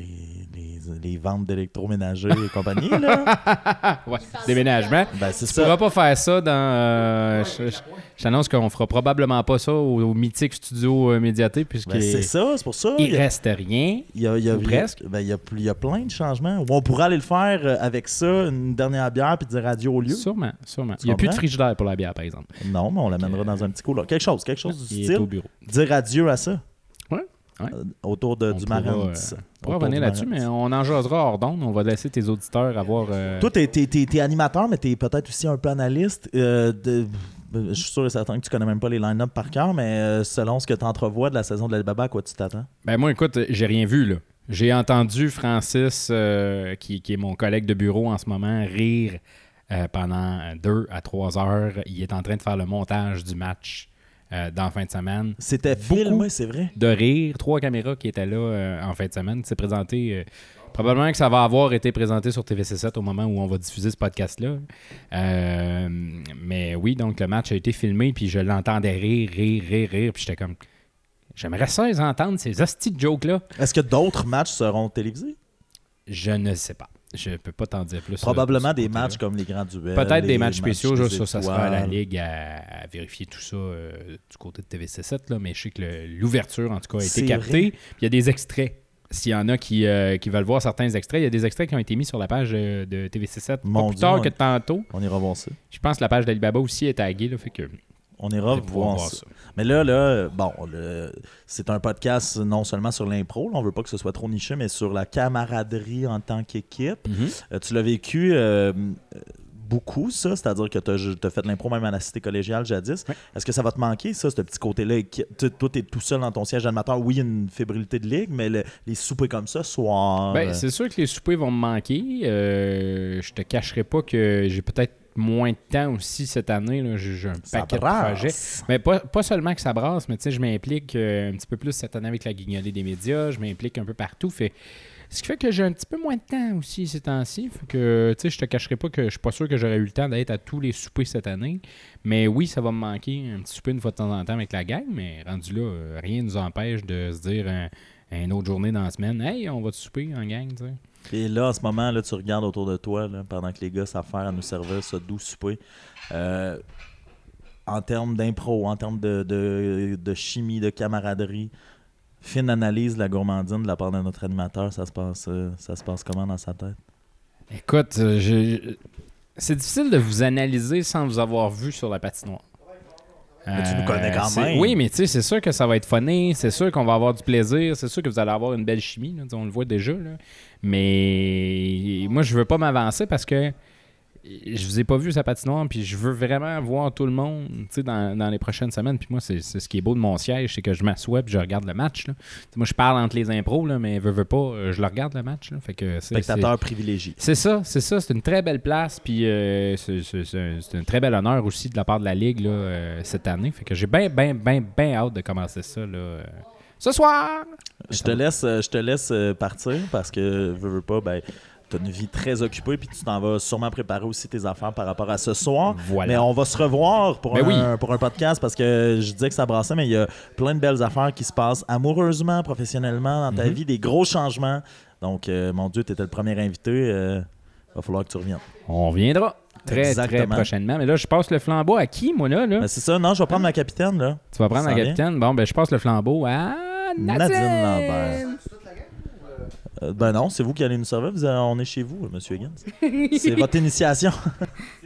les, les ventes d'électroménager et compagnie, là. Ouais, déménagement. Ben, c'est Tu ça. pourras pas faire ça dans. euh, je- je je t'annonce qu'on fera probablement pas ça au, au mythique studio euh, médiaté, puisqu'il Ben, c'est ça, c'est pour ça. il Il a- reste rien. il y a, il y a- ou il y a- presque. ben, il y a, il y a plein de changements. Ou on pourrait aller le faire euh, avec ça, une dernière bière, puis dire adieu au lieu. Sûrement, sûrement. Tu Il n'y a plus de frigidaire pour la bière, par exemple. Non, mais on l'amènera dans un petit coup. Là. Quelque chose, quelque chose du Il est au style. bureau. Dire adieu à ça. Ouais. Euh, autour de, On du marin. euh, On pourra revenir là-dessus, mais on en jasera hors d'onde. On va laisser tes auditeurs avoir. euh, Toi, t'es, t'es- t'es- t'es animateur, mais t'es peut-être aussi un peu analyste. Euh, de- je suis sûr et certain que tu connais même pas les line-up par cœur, mais selon ce que tu entrevois de la saison de l'Alibaba, à quoi tu t'attends? Ben moi, écoute, j'ai rien vu là. J'ai entendu Francis, qui, qui est mon collègue de bureau en ce moment, rire pendant deux à trois heures. Il est en train de faire le montage du match euh, dans la fin de semaine. C'était filmé, c'est vrai. De rire, trois caméras qui étaient là euh, en fin de semaine. C'est présenté. euh, probablement que ça va avoir été présenté sur TVC7 au moment où on va diffuser ce podcast-là. Mais oui, donc le match a été filmé, puis je l'entendais rire, rire, rire, rire. Puis j'étais comme. J'aimerais ça les entendre, ces hosties de jokes-là. Est-ce que d'autres matchs seront télévisés? Je ne sais pas. Je peux pas t'en dire plus. Probablement des matchs comme les grands duels. Peut-être des matchs spéciaux, je- ça, ça sera à la. Ligue à, à vérifier tout ça euh, du côté de TVC7, là, mais je sais que l'ouverture, en tout cas, a été captée. Puis il y a des extraits. S'il y en a qui, euh, qui veulent voir certains extraits, il y a des extraits qui ont été mis sur la page euh, de TVC7 Mon pas plus Dieu, tard que tantôt. On ira voir ça. Je pense que la page d'Alibaba aussi est taguée, là, fait que On ira voir, voir ça. ça. Mais là, là, bon, c'est un podcast non seulement sur l'impro, on veut pas que ce soit trop niché, mais sur la camaraderie en tant qu'équipe. Euh, tu l'as vécu euh, beaucoup, ça, c'est-à-dire que tu as, fait de l'impro même à la cité collégiale jadis. Est-ce que ça va te manquer, ça, ce petit côté-là? Toi, tu es tout seul dans ton siège d'animateur. Oui, il y a une fébrilité de ligue, mais le- les soupers comme ça, soir. Ben, euh, c'est sûr que les soupers vont me manquer. Euh, je te cacherai pas que j'ai peut-être moins de temps aussi cette année. là. J'ai un ça paquet de projets. Mais pas, pas seulement que ça brasse, mais tu sais, je m'implique euh, un petit peu plus cette année avec la guignolée des médias. Je m'implique un peu partout. Fait, ce qui fait que j'ai un petit peu moins de temps aussi ces temps-ci. Fait que, tu sais, je te cacherai pas que je suis pas sûr que j'aurais eu le temps d'être à tous les soupers cette année. Mais oui, ça va me manquer un petit souper une fois de temps en temps avec la gang. Mais rendu là, euh, rien ne nous empêche de se dire un- une autre journée dans la semaine, hey, on va te souper en gang, tu sais. Et là, en ce moment, là, tu regardes autour de toi, là, pendant que les gars s'affairent à nous servir ce doux souper. Euh, en termes d'impro, en termes de, de- de chimie, de camaraderie, fine analyse de la gourmandine de la part de notre animateur, ça se passe, euh, ça se passe comment dans sa tête? Écoute, euh, je- c'est difficile de vous analyser sans vous avoir vu sur la patinoire. Mais tu nous connais quand même. Oui, mais tu sais, c'est sûr que ça va être funny, c'est sûr qu'on va avoir du plaisir, c'est sûr que vous allez avoir une belle chimie, là, on le voit déjà. là. Mais moi, je veux pas m'avancer parce que je vous ai pas vu sa patinoire, puis je veux vraiment voir tout le monde dans, dans les prochaines semaines. Puis moi, c'est ce qui est beau de mon siège, c'est que je m'assois puis je regarde le match. là. Moi, je parle entre les impros, là, mais veux, veux pas, euh, je le regarde le match. là. Fait que Spectateur privilégié. c'est ça, c'est ça. C'est une très belle place. Puis euh, c'est un, c'est un très bel honneur aussi de la part de la Ligue là, euh, cette année. Fait que j'ai bien, bien, bien, bien hâte de commencer ça là, euh, ce soir. Je te laisse, euh, je te laisse euh, partir parce que, veux, veux pas, ben, tu as une vie très occupée puis tu t'en vas sûrement préparer aussi tes affaires par rapport à ce soir. Voilà. Mais on va se revoir pour, Ben un, oui. pour un podcast parce que je disais que ça brassait, mais il y a plein de belles affaires qui se passent amoureusement, professionnellement, dans ta Mhm. vie, des gros changements. Donc, euh, mon Dieu, tu étais le premier invité. euh, va falloir que tu reviennes. On reviendra très, très prochainement. Mais là, je passe le flambeau à qui, moi, là? là? Ben, c'est ça, non, je vais prendre ma capitaine. là. tu vas prendre ça la vient. capitaine? Bon, ben, je passe le flambeau à Nadine. Lambert. Euh, ben non, c'est vous qui allez nous servir. Vous, on est chez vous, Monsieur Higgins. C'est votre initiation.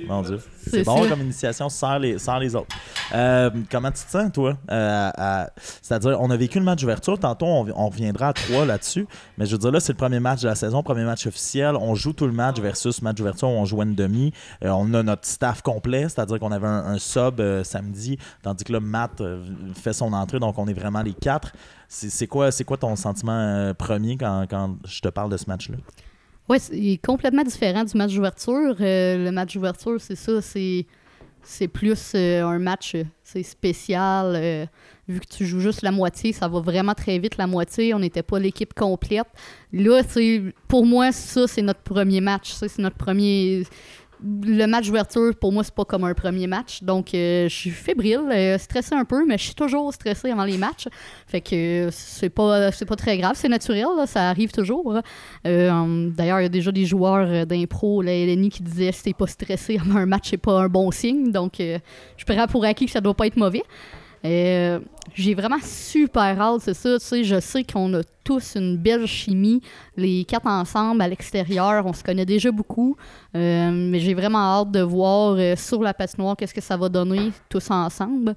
Mon Dieu. C'est C'est bon ça. comme initiation sans les, sans les autres. Euh, comment tu te sens, toi? Euh, à- C'est-à-dire, on a vécu le match d'ouverture. Tantôt, on, on reviendra à trois là-dessus. Mais je veux dire, là, c'est le premier match de la saison, premier match officiel. On joue tout le match versus match d'ouverture où on jouait une demi. Euh, on a notre staff complet, c'est-à-dire qu'on avait un, un sub euh, samedi, tandis que là, Matt euh, fait son entrée, donc on est vraiment les quatre. C'est quoi, quoi ton sentiment euh, premier quand, quand je te parle de ce match-là? Oui, c'est complètement différent du match d'ouverture. Euh, le match d'ouverture, c'est ça, c'est plus euh, un match c'est spécial. vu que tu joues juste la moitié, ça va vraiment très vite la moitié. On n'était pas l'équipe complète. Là, pour moi, ça, c'est notre premier match. C'est notre premier. Le match d'ouverture, pour moi, c'est pas comme un premier match. Donc, euh, je suis fébrile, euh, stressé un peu, mais je suis toujours stressé avant les matchs. Fait que c'est pas, pas très grave, c'est naturel, ça arrive toujours. Euh, D'ailleurs, il y a déjà des joueurs d'impro, LNI, qui disaient si t'es pas stressé avant un match, c'est pas un bon signe. Donc, je prends pour acquis que ça doit pas être mauvais. Euh, j'ai vraiment super hâte, c'est ça. Tu sais, je sais qu'on a tous une belle chimie, les quatre ensemble à l'extérieur. On se connaît déjà beaucoup, Euh, mais j'ai vraiment hâte de voir euh, sur la patinoire qu'est-ce que ça va donner tous ensemble.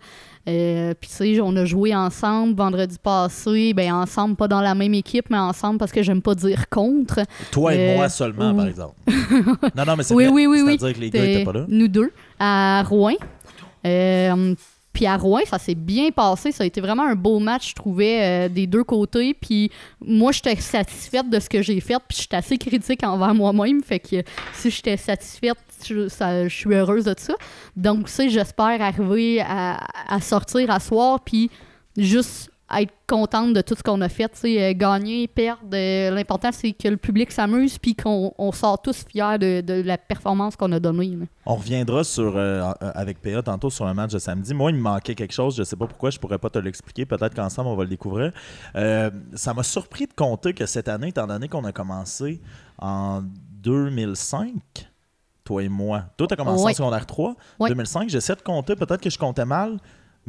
Euh, Puis tu sais, on a joué ensemble vendredi passé, ben ensemble, pas dans la même équipe, mais ensemble parce que j'aime pas dire contre. Toi et moi seulement, par exemple. non, non, mais c'est Oui, vrai. oui, oui, oui. C'est-à-dire que les gars étaient pas là. Nous deux, à Rouen. Euh, puis à Rouen, ça s'est bien passé. Ça a été vraiment un beau match, je trouvais, euh, des deux côtés. Puis moi, j'étais satisfaite de ce que j'ai fait. Puis j'étais assez critique envers moi-même. Fait que si j'étais satisfaite, je, ça- suis heureuse de ça. Donc, sais, j'espère arriver à, à sortir à soir. Puis juste être contente de tout ce qu'on a fait. Sais, euh, gagner, perdre. euh, L'important, c'est que le public s'amuse. Puis qu'on on sort tous fiers de, de la performance qu'on a donnée. là. On reviendra sur euh, avec PA tantôt sur un match de samedi. Moi, il me manquait quelque chose. Je sais pas pourquoi. Je pourrais pas te l'expliquer. Peut-être qu'ensemble, on va le découvrir. Euh, ça m'a surpris de compter que cette année, étant donné qu'on a commencé en 2005, toi et moi. Toi, tu as commencé en secondaire 3. Ouais. 2005, j'essaie de compter. Peut-être que je comptais mal.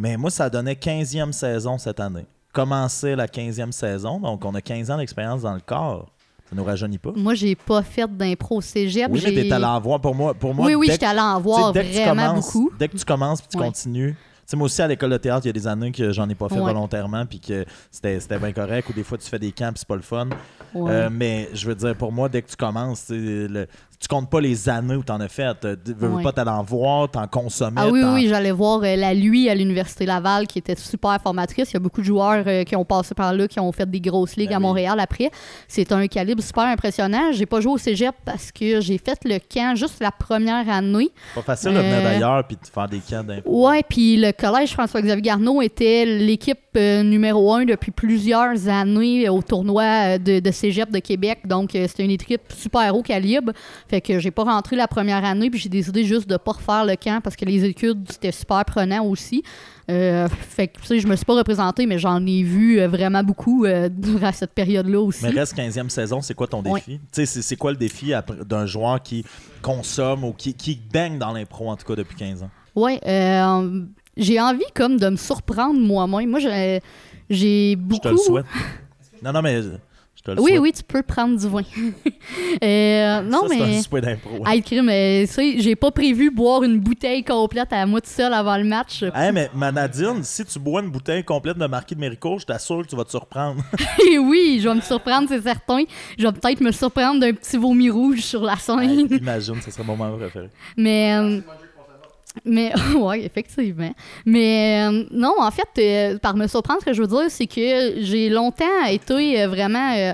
Mais moi, ça donnait 15e saison cette année. Commencer la 15e saison. Donc, on a 15 ans d'expérience dans le corps. Ça nous rajeunit pas. Moi, j'ai pas fait d'impro au cégep. Oui, mais t'es allé en voir. Pour moi, pour moi oui, oui, dès j'étais allé en voir dès que tu vraiment commences- beaucoup. Dès que tu commences puis tu Ouais. continues. Tu sais, moi aussi, à l'école de théâtre, il y a des années que j'en ai pas fait Ouais. volontairement puis que c'était bien correct. Ou des fois, tu fais des camps puis c'est pas le fun. Ouais. Euh, mais je veux dire, pour moi, dès que tu commences, le- tu comptes pas les années où t'en as fait. Tu veux Ouais. pas t'aller en voir, t'en consommer. Ah oui, t'en- oui, j'allais voir euh, la lui à l'Université Laval qui était super formatrice. Il y a beaucoup de joueurs euh, qui ont passé par là, qui ont fait des grosses ligues Ben à oui. Montréal après. C'est un calibre super impressionnant. J'ai pas joué au cégep parce que j'ai fait le camp juste la première année. Pas facile de venir Euh, d'ailleurs puis de faire des camps d'impro. Ouais, puis le collège François-Xavier Garneau était l'équipe euh, numéro un depuis plusieurs années au tournoi euh, de, de cégep de Québec. Donc, euh, c'était une équipe super haut calibre. Fait que j'ai pas rentré la première année, puis j'ai décidé juste de pas refaire le camp parce que les études, c'était super prenant aussi. Euh, fait que, tu sais, je me suis pas représenté, mais j'en ai vu euh, vraiment beaucoup euh, durant cette période-là aussi. Mais reste 15e saison, c'est quoi ton Ouais. défi? Tu sais, c'est- quoi le défi d'un joueur qui consomme ou qui, qui baigne dans l'impro, en tout cas, depuis 15 ans? Ouais, euh, j'ai envie comme de me surprendre moi-même. Moi, j'ai j'ai Je beaucoup. te le souhaite. non, non, mais je Oui, souhaite. oui, tu peux prendre du vin. Euh, non, Ça, c'est mais. un souhait d'impro. Hey, crime, euh, tu sais, j'ai pas prévu boire une bouteille complète à moi tout seul avant le match. Hey, mais ma Nadine, si tu bois une bouteille complète de marquis de Méricourt, je t'assure que tu vas te surprendre. Et oui, je vais me surprendre, c'est certain. Je vais peut-être me surprendre d'un petit vomi rouge sur la scène. Hey, imagine, ce serait mon moment préféré. Mais. euh, mais, ouais, effectivement. Mais, euh, non, en fait, euh, par me surprendre, ce que je veux dire, c'est que j'ai longtemps été euh, vraiment. euh,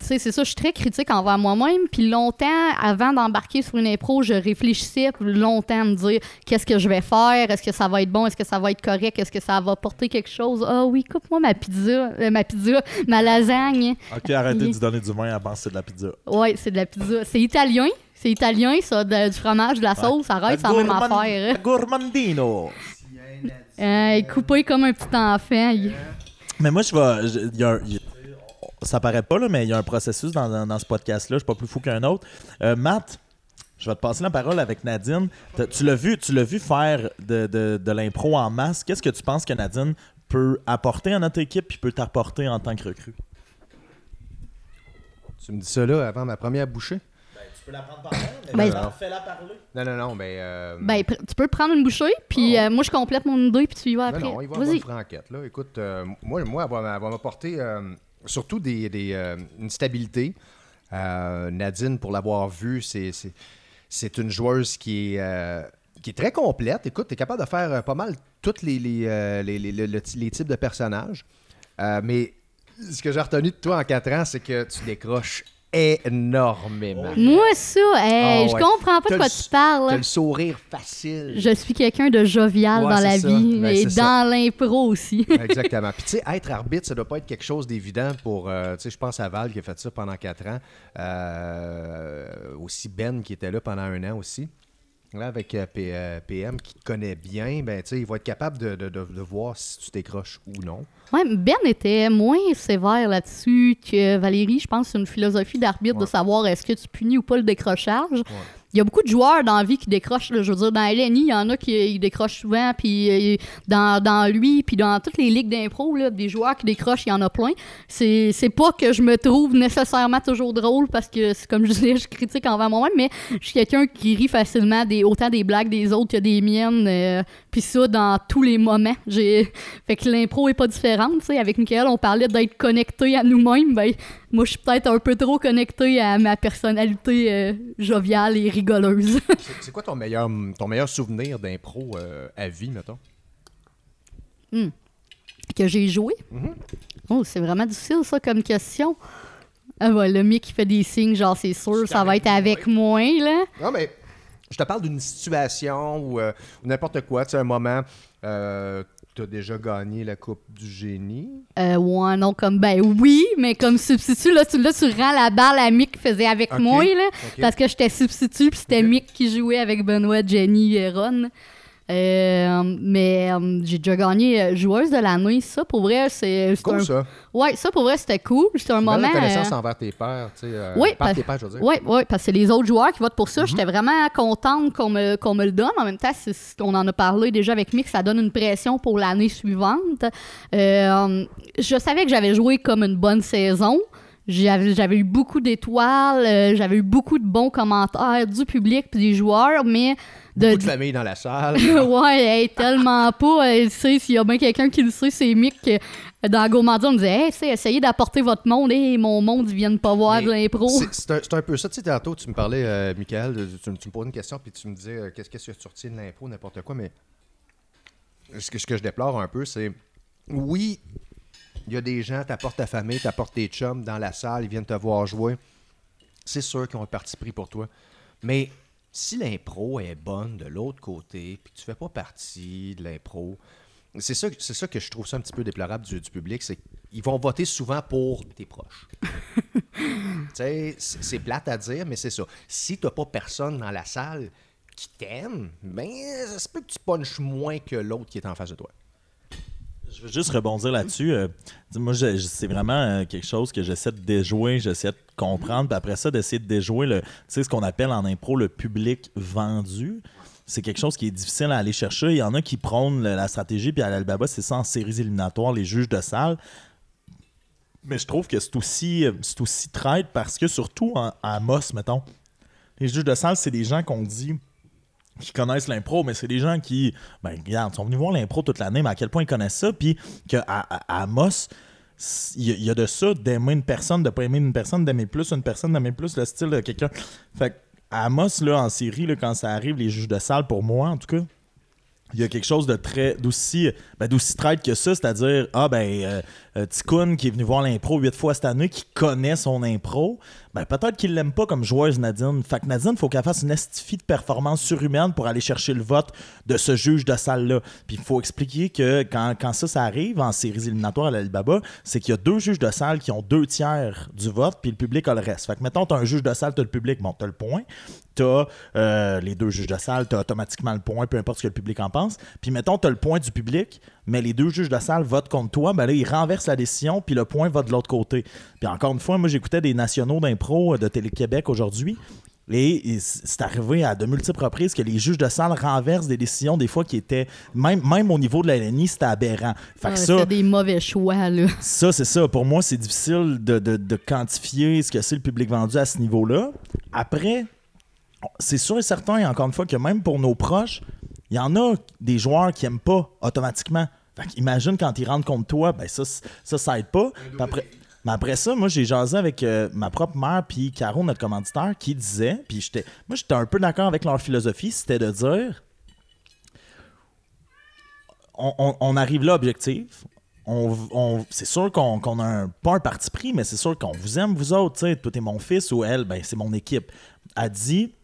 tu sais, c'est ça, je suis très critique envers moi-même. Puis longtemps, avant d'embarquer sur une impro, je réfléchissais longtemps à me dire qu'est-ce que je vais faire, est-ce que ça va être bon, est-ce que ça va être correct, est-ce que ça va apporter quelque chose? Ah oui, coupe-moi ma pizza, euh, ma pizza, ma lasagne. Ok, arrêtez Oui. de donner du vin avant, c'est de la pizza. Ouais, c'est de la pizza. C'est italien. C'est italien, ça, de- du fromage, de la sauce. Arrête, c'est la même Gourmand- affaire. Gourmandino. Euh, coupé comme un petit enfant. il- Mais moi, je vais. je- il y a un- il y a- ça paraît pas, là, mais il y a un processus dans, dans- dans ce podcast-là. Je suis pas plus fou qu'un autre. Euh, Matt, je vais te passer la parole avec Nadine. T'as- Tu l'as vu, tu l'as vu faire de, de- de l'impro en masse. Qu'est-ce que tu penses que Nadine peut apporter à notre équipe puis peut t'apporter en tant que recrue? Tu me dis ça là avant ma première bouchée? Tu peux la prendre par là, Ben, non. fais-la parler. Non, non, non, ben. euh, Ben, tu peux prendre une bouchée, puis euh, moi, je complète mon idée, puis tu y vas après. non, il va y avoir Vas-y. une franquette. Là. Écoute, euh, moi, moi, elle va, m'apporter euh, surtout des, des, euh, une stabilité. Euh, Nadine, pour l'avoir vue, c'est, c'est, c'est une joueuse qui est, euh, qui est très complète. Écoute, tu es capable de faire euh, pas mal tous les, les, euh, les, les- le- le- les types de personnages. Euh, mais ce que j'ai retenu de toi en quatre ans, c'est que tu décroches énormément. Moi, ça, hey, Ah je ouais. comprends pas T'as de quoi tu T'as parles. le sourire facile. Je suis quelqu'un de jovial Ouais, dans la ça. vie, Ben, et dans l'impro aussi. Exactement. Puis, tu sais, être arbitre, ça doit pas être quelque chose d'évident pour. euh, tu sais, je pense à Val qui a fait ça pendant quatre ans. Euh, aussi Ben qui était là pendant un an aussi. Là, avec euh, P- euh, PM qui te connaît bien, ben, tu sais, il va être capable de, de- de- de voir si tu décroches ou non. Ouais, Ben était moins sévère là-dessus que Valérie. Je pense que c'est une philosophie d'arbitre de savoir est-ce que tu punis ou pas le décrochage. Il y a beaucoup de joueurs dans la vie qui décrochent. je veux dire, dans LNI, il y en a qui décrochent souvent. Puis euh, dans, dans lui, puis dans toutes les ligues d'impro, des joueurs qui décrochent, il y en a plein. C'est c'est pas que je me trouve nécessairement toujours drôle parce que, c'est comme je disais, je critique envers moi-même, mais je suis quelqu'un qui rit facilement des, autant des blagues des autres que des miennes. euh, puis ça, dans tous les moments. J'ai fait que l'impro est pas différente. sais. Avec Michael, on parlait d'être connecté à nous-mêmes. Ben, moi, je suis peut-être un peu trop connecté à ma personnalité euh, joviale et rigoleuse. C'est- quoi ton meilleur, ton meilleur souvenir d'impro euh, à vie, mettons? que j'ai joué? Oh, c'est vraiment difficile, ça, comme question. Ah ouais, le mec qui fait des signes, genre, c'est sûr, ça va être avec moi, là. Non, mais je te parle d'une situation ou euh, ou n'importe quoi. Tu sais, un moment, euh, tu as déjà gagné la Coupe du Génie. Euh, ouais, non, comme, ben oui, mais comme substitut, là, tu, là, tu rends la balle à Mick qui faisait avec moi, là. Parce que j'étais substitut, puis c'était. Mick qui jouait avec Benoît, Jenny et Ron. Euh, mais euh, j'ai déjà gagné euh, joueuse de l'année. Ça, pour vrai, c'est Cool, un... ça. Ouais, ça, pour vrai, c'était cool. C'était un moment... reconnaissance euh, envers tes pères. Tu sais, Oui, par parce- tes pères, je veux dire. Oui, oui, parce que c'est les autres joueurs qui votent pour ça. Mhm. J'étais vraiment contente qu'on me, qu'on me le donne. En même temps, on en a parlé déjà avec Mick, ça donne une pression pour l'année suivante. Je savais que j'avais joué comme une bonne saison. J'avais eu beaucoup d'étoiles, j'avais eu beaucoup de bons commentaires du public puis des joueurs, mais de, Beaucoup de familles dans la salle. ouais, hey, tellement pas. Elle sait, s'il y a bien quelqu'un qui le sait, c'est Mick. Dans Gourmandie, on me disait, hey, essayez d'apporter votre monde. et mon monde, ils viennent pas voir l'impro. C'est un, peu ça. Tu sais, tantôt, tu me parlais, euh, Michael, de- tu, me- tu me posais une question, puis tu me disais euh, qu'est-ce qu'est-ce que tu retiens de l'impro, n'importe quoi, mais ce que, ce que je déplore un peu, c'est oui, il y a des gens, t'apportes ta famille, t'apportes tes chums dans la salle, ils viennent te voir jouer. C'est sûr qu'ils ont un parti pris pour toi. Mais si l'impro est bonne de l'autre côté, puis que tu fais pas partie de l'impro, c'est ça, c'est ça que je trouve ça un petit peu déplorable du, du public, c'est qu'ils vont voter souvent pour tes proches. Tu sais, c'est c'est plate à dire, mais c'est ça. Si t'as pas personne dans la salle qui t'aime, ben, ça se peut que tu punches moins que l'autre qui est en face de toi. Je veux juste rebondir là-dessus. euh, moi, c'est vraiment euh, quelque chose que j'essaie de déjouer, j'essaie de comprendre, puis après ça, d'essayer de déjouer le, ce qu'on appelle en impro le public vendu. C'est quelque chose qui est difficile à aller chercher. Il y en a qui prônent la stratégie, puis à l'Albaba, c'est ça en séries éliminatoires, les juges de salle. Mais je trouve que c'est aussi, euh, c'est aussi traite parce que, surtout en- à Amos, mettons, les juges de salle, c'est des gens qu'on dit qui connaissent l'impro, mais c'est des gens qui, ben, regarde, sont venus voir l'impro toute l'année, mais à quel point ils connaissent ça, puis qu'à à, Amos, il y, a- de ça, d'aimer une personne, de pas aimer une personne, d'aimer plus une personne, d'aimer plus le style de quelqu'un. Fait que, à Amos, là, en série, là, quand ça arrive, les juges de salle, pour moi, en tout cas, il y a quelque chose de très d'aussi ben, traite que ça, c'est-à-dire ah ben euh, euh, qui est venu voir l'impro huit fois cette année, qui connaît son impro, ben peut-être qu'il l'aime pas comme joueuse Nadine. Fait que Nadine, faut qu'elle fasse une estifie de performance surhumaine pour aller chercher le vote de ce juge de salle-là. Puis il faut expliquer que quand, quand ça, ça arrive en séries éliminatoires à l'Alibaba, c'est qu'il y a deux juges de salle qui ont deux tiers du vote, puis le public a le reste. Fait que mettons, t'as un juge de salle, t'as le public, bon, t'as le point. T'as euh, les deux juges de salle, t'as automatiquement le point, peu importe ce que le public en pense. Puis mettons, t'as le point du public, mais les deux juges de salle votent contre toi, ben là, ils renversent la décision, puis le point va de l'autre côté. Puis encore une fois, moi, j'écoutais des nationaux d'impro euh, de Télé-Québec aujourd'hui. Et et c'est arrivé à de multiples reprises que les juges de salle renversent des décisions, des fois qui étaient, même, même au niveau de la LNI, c'était aberrant. Fait que ça, c'est des mauvais choix, là. ça, c'est ça. Pour moi, c'est difficile de, de- de quantifier ce que c'est le public vendu à ce niveau-là. Après, c'est sûr et certain, encore une fois, que même pour nos proches, il y en a des joueurs qui aiment pas automatiquement. Fait imagine quand ils rentrent contre toi, ben ça, ça, ça aide pas. Mais après ça, moi, j'ai jasé avec euh, ma propre mère puis Caro, notre commanditaire, qui disait, puis j'étais, moi, j'étais un peu d'accord avec leur philosophie, c'était de dire, on, arrive là objectif, c'est sûr qu'on qu'on a un, pas un parti pris, mais c'est sûr qu'on vous aime, vous autres. tu sais. Toi, t'es mon fils ou elle, ben, c'est mon équipe. Elle dit,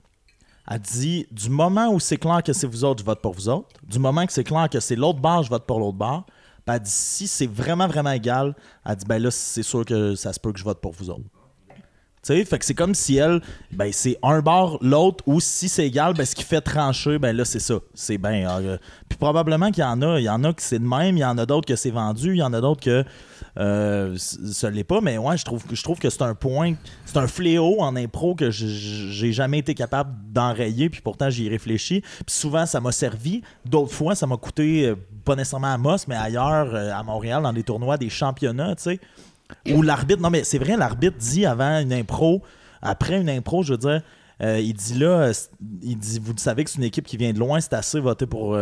elle dit du moment où c'est clair que c'est vous autres, je vote pour vous autres. Du moment que c'est clair que c'est l'autre bar, je vote pour l'autre bar. Puis elle dit si c'est vraiment, vraiment égal, elle dit ben là, c'est sûr que ça se peut que je vote pour vous autres. Tu sais, fait que c'est comme si elle, ben c'est un bar, l'autre, ou si c'est égal, ben ce qui fait trancher, ben là c'est ça. C'est ben. euh, puis probablement qu'il y en a, il y en a que c'est de même, il y en a d'autres que c'est vendu, il y en a d'autres que euh, ce l'est pas, mais ouais, je trouve, je trouve que c'est un point, c'est un fléau en impro que j'ai jamais été capable d'enrayer, puis pourtant j'y ai réfléchi. Puis souvent ça m'a servi, d'autres fois ça m'a coûté, euh, pas nécessairement à Moss, mais ailleurs, euh, à Montréal, dans des tournois, des championnats, tu sais. Où l'arbitre, non mais c'est vrai, l'arbitre dit avant une impro, après une impro, je veux dire, euh, il dit là, il dit, vous savez que c'est une équipe qui vient de loin, c'est assez voter pour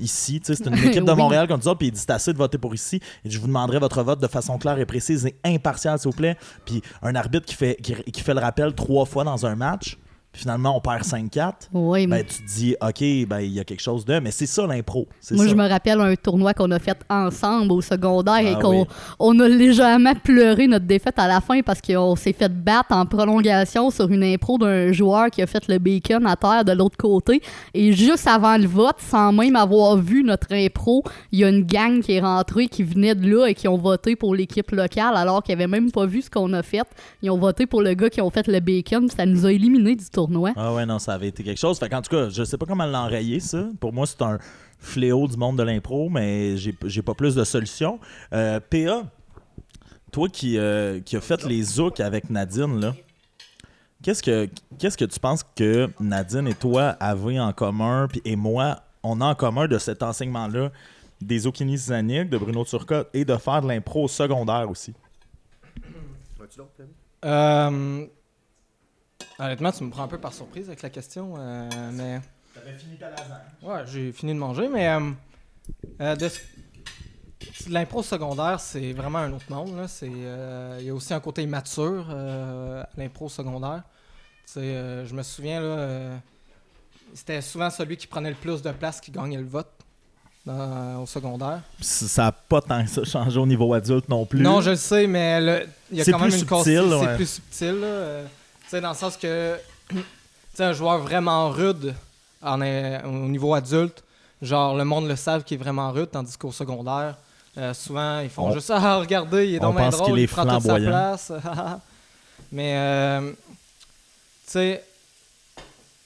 ici, c'est une équipe de Oui. Montréal comme ça, puis il dit c'est assez de voter pour ici, et je vous demanderai votre vote de façon claire et précise et impartiale, s'il vous plaît. Puis un arbitre qui fait, qui, qui fait le rappel trois fois dans un match, finalement on perd 5-4, Oui, ben tu te dis, ok, ben il y a quelque chose de, mais c'est ça l'impro, Moi, ça. je me rappelle un tournoi qu'on a fait ensemble au secondaire et Ah qu'on oui. on a légèrement pleuré notre défaite à la fin parce qu'on s'est fait battre en prolongation sur une impro d'un joueur qui a fait le bacon à terre de l'autre côté. Et juste avant le vote, sans même avoir vu notre impro, il y a une gang qui est rentrée, qui venait de là et qui ont voté pour l'équipe locale alors qu'ils n'avaient même pas vu ce qu'on a fait. Ils ont voté pour le gars qui ont fait le bacon. Ça nous a éliminés du tournoi. Ah ouais, non, ça avait été quelque chose. Fait qu'en tout cas, je sais pas comment l'enrayer, ça. Pour moi, c'est un fléau du monde de l'impro, mais j'ai pas plus de solutions. Euh, PA, toi qui, euh, qui as fait les zooks avec Nadine, là, qu'est-ce que qu'est-ce que tu penses que Nadine et toi avez en commun, puis et moi, on a en commun de cet enseignement-là des Zanig, de Bruno Turcotte, et de faire de l'impro secondaire aussi? Euh, honnêtement, tu me prends un peu par surprise avec la question, euh, mais... T'avais fini ta lasagne. Ouais, j'ai fini de manger, mais euh, euh, de l'impro secondaire, c'est vraiment un autre monde. là. C'est, euh, Il y a aussi un côté immature euh, à l'impro secondaire. Tu sais, euh, je me souviens, là, euh, c'était souvent celui qui prenait le plus de place qui gagnait le vote dans- au secondaire. Ça n'a pas tant que ça changé au niveau adulte non plus. Non, je le sais, mais il y a quand même une C'est ouais. plus subtil, là, euh, sais, dans le sens que tu sais, un joueur vraiment rude en, au niveau adulte, genre le monde le savent qu'il est vraiment rude, tandis qu'au secondaire, euh, souvent ils font On- juste ah regardez, il est donc bien drôle, est il prend toute sa place. mais euh, tu sais,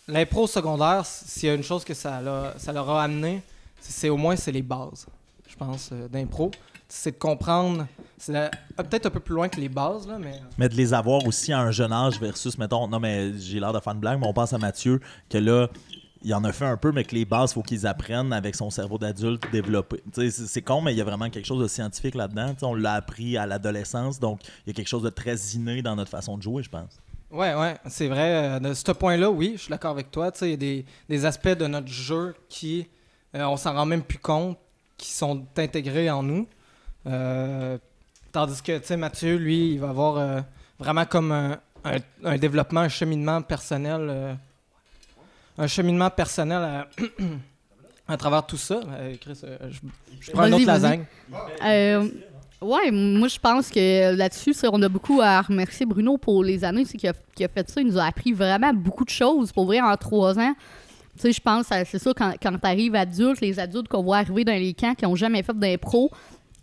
l'impro secondaire, s'il y a une chose que ça, ça leur a amené, c'est c'est au moins c'est les bases, je pense, euh, d'impro. C'est de comprendre, c'est ah, peut-être un peu plus loin que les bases, là, mais Mais de les avoir aussi à un jeune âge versus, mettons, non, mais j'ai l'air de faire une blague, mais on pense à Mathieu, que là, il en a fait un peu, mais que les bases, il faut qu'ils apprennent avec son cerveau d'adulte développé. C'est con, mais il y a vraiment quelque chose de scientifique là-dedans. On l'a appris à l'adolescence, donc il y a quelque chose de très inné dans notre façon de jouer, je pense. Ouais, ouais, c'est vrai. euh, De ce point-là, oui, je suis d'accord avec toi. Il y a des, des aspects de notre jeu qui, euh, on s'en rend même plus compte, qui sont intégrés en nous. Euh, tandis que, tu sais, Mathieu, lui, il va avoir euh, vraiment comme un, un- un développement, un cheminement personnel. euh, un cheminement personnel à, à travers tout ça. Euh, Chris, euh, je, je prends une autre lasagne. Euh, ouais, moi je pense que là-dessus, on a beaucoup à remercier Bruno pour les années tu sais, qui, a, qui a fait ça. Il nous a appris vraiment beaucoup de choses. Pour vrai, en trois ans, tu sais, je pense, c'est ça, quand, quand tu arrives adulte, les adultes qu'on voit arriver dans les camps qui n'ont jamais fait d'impro,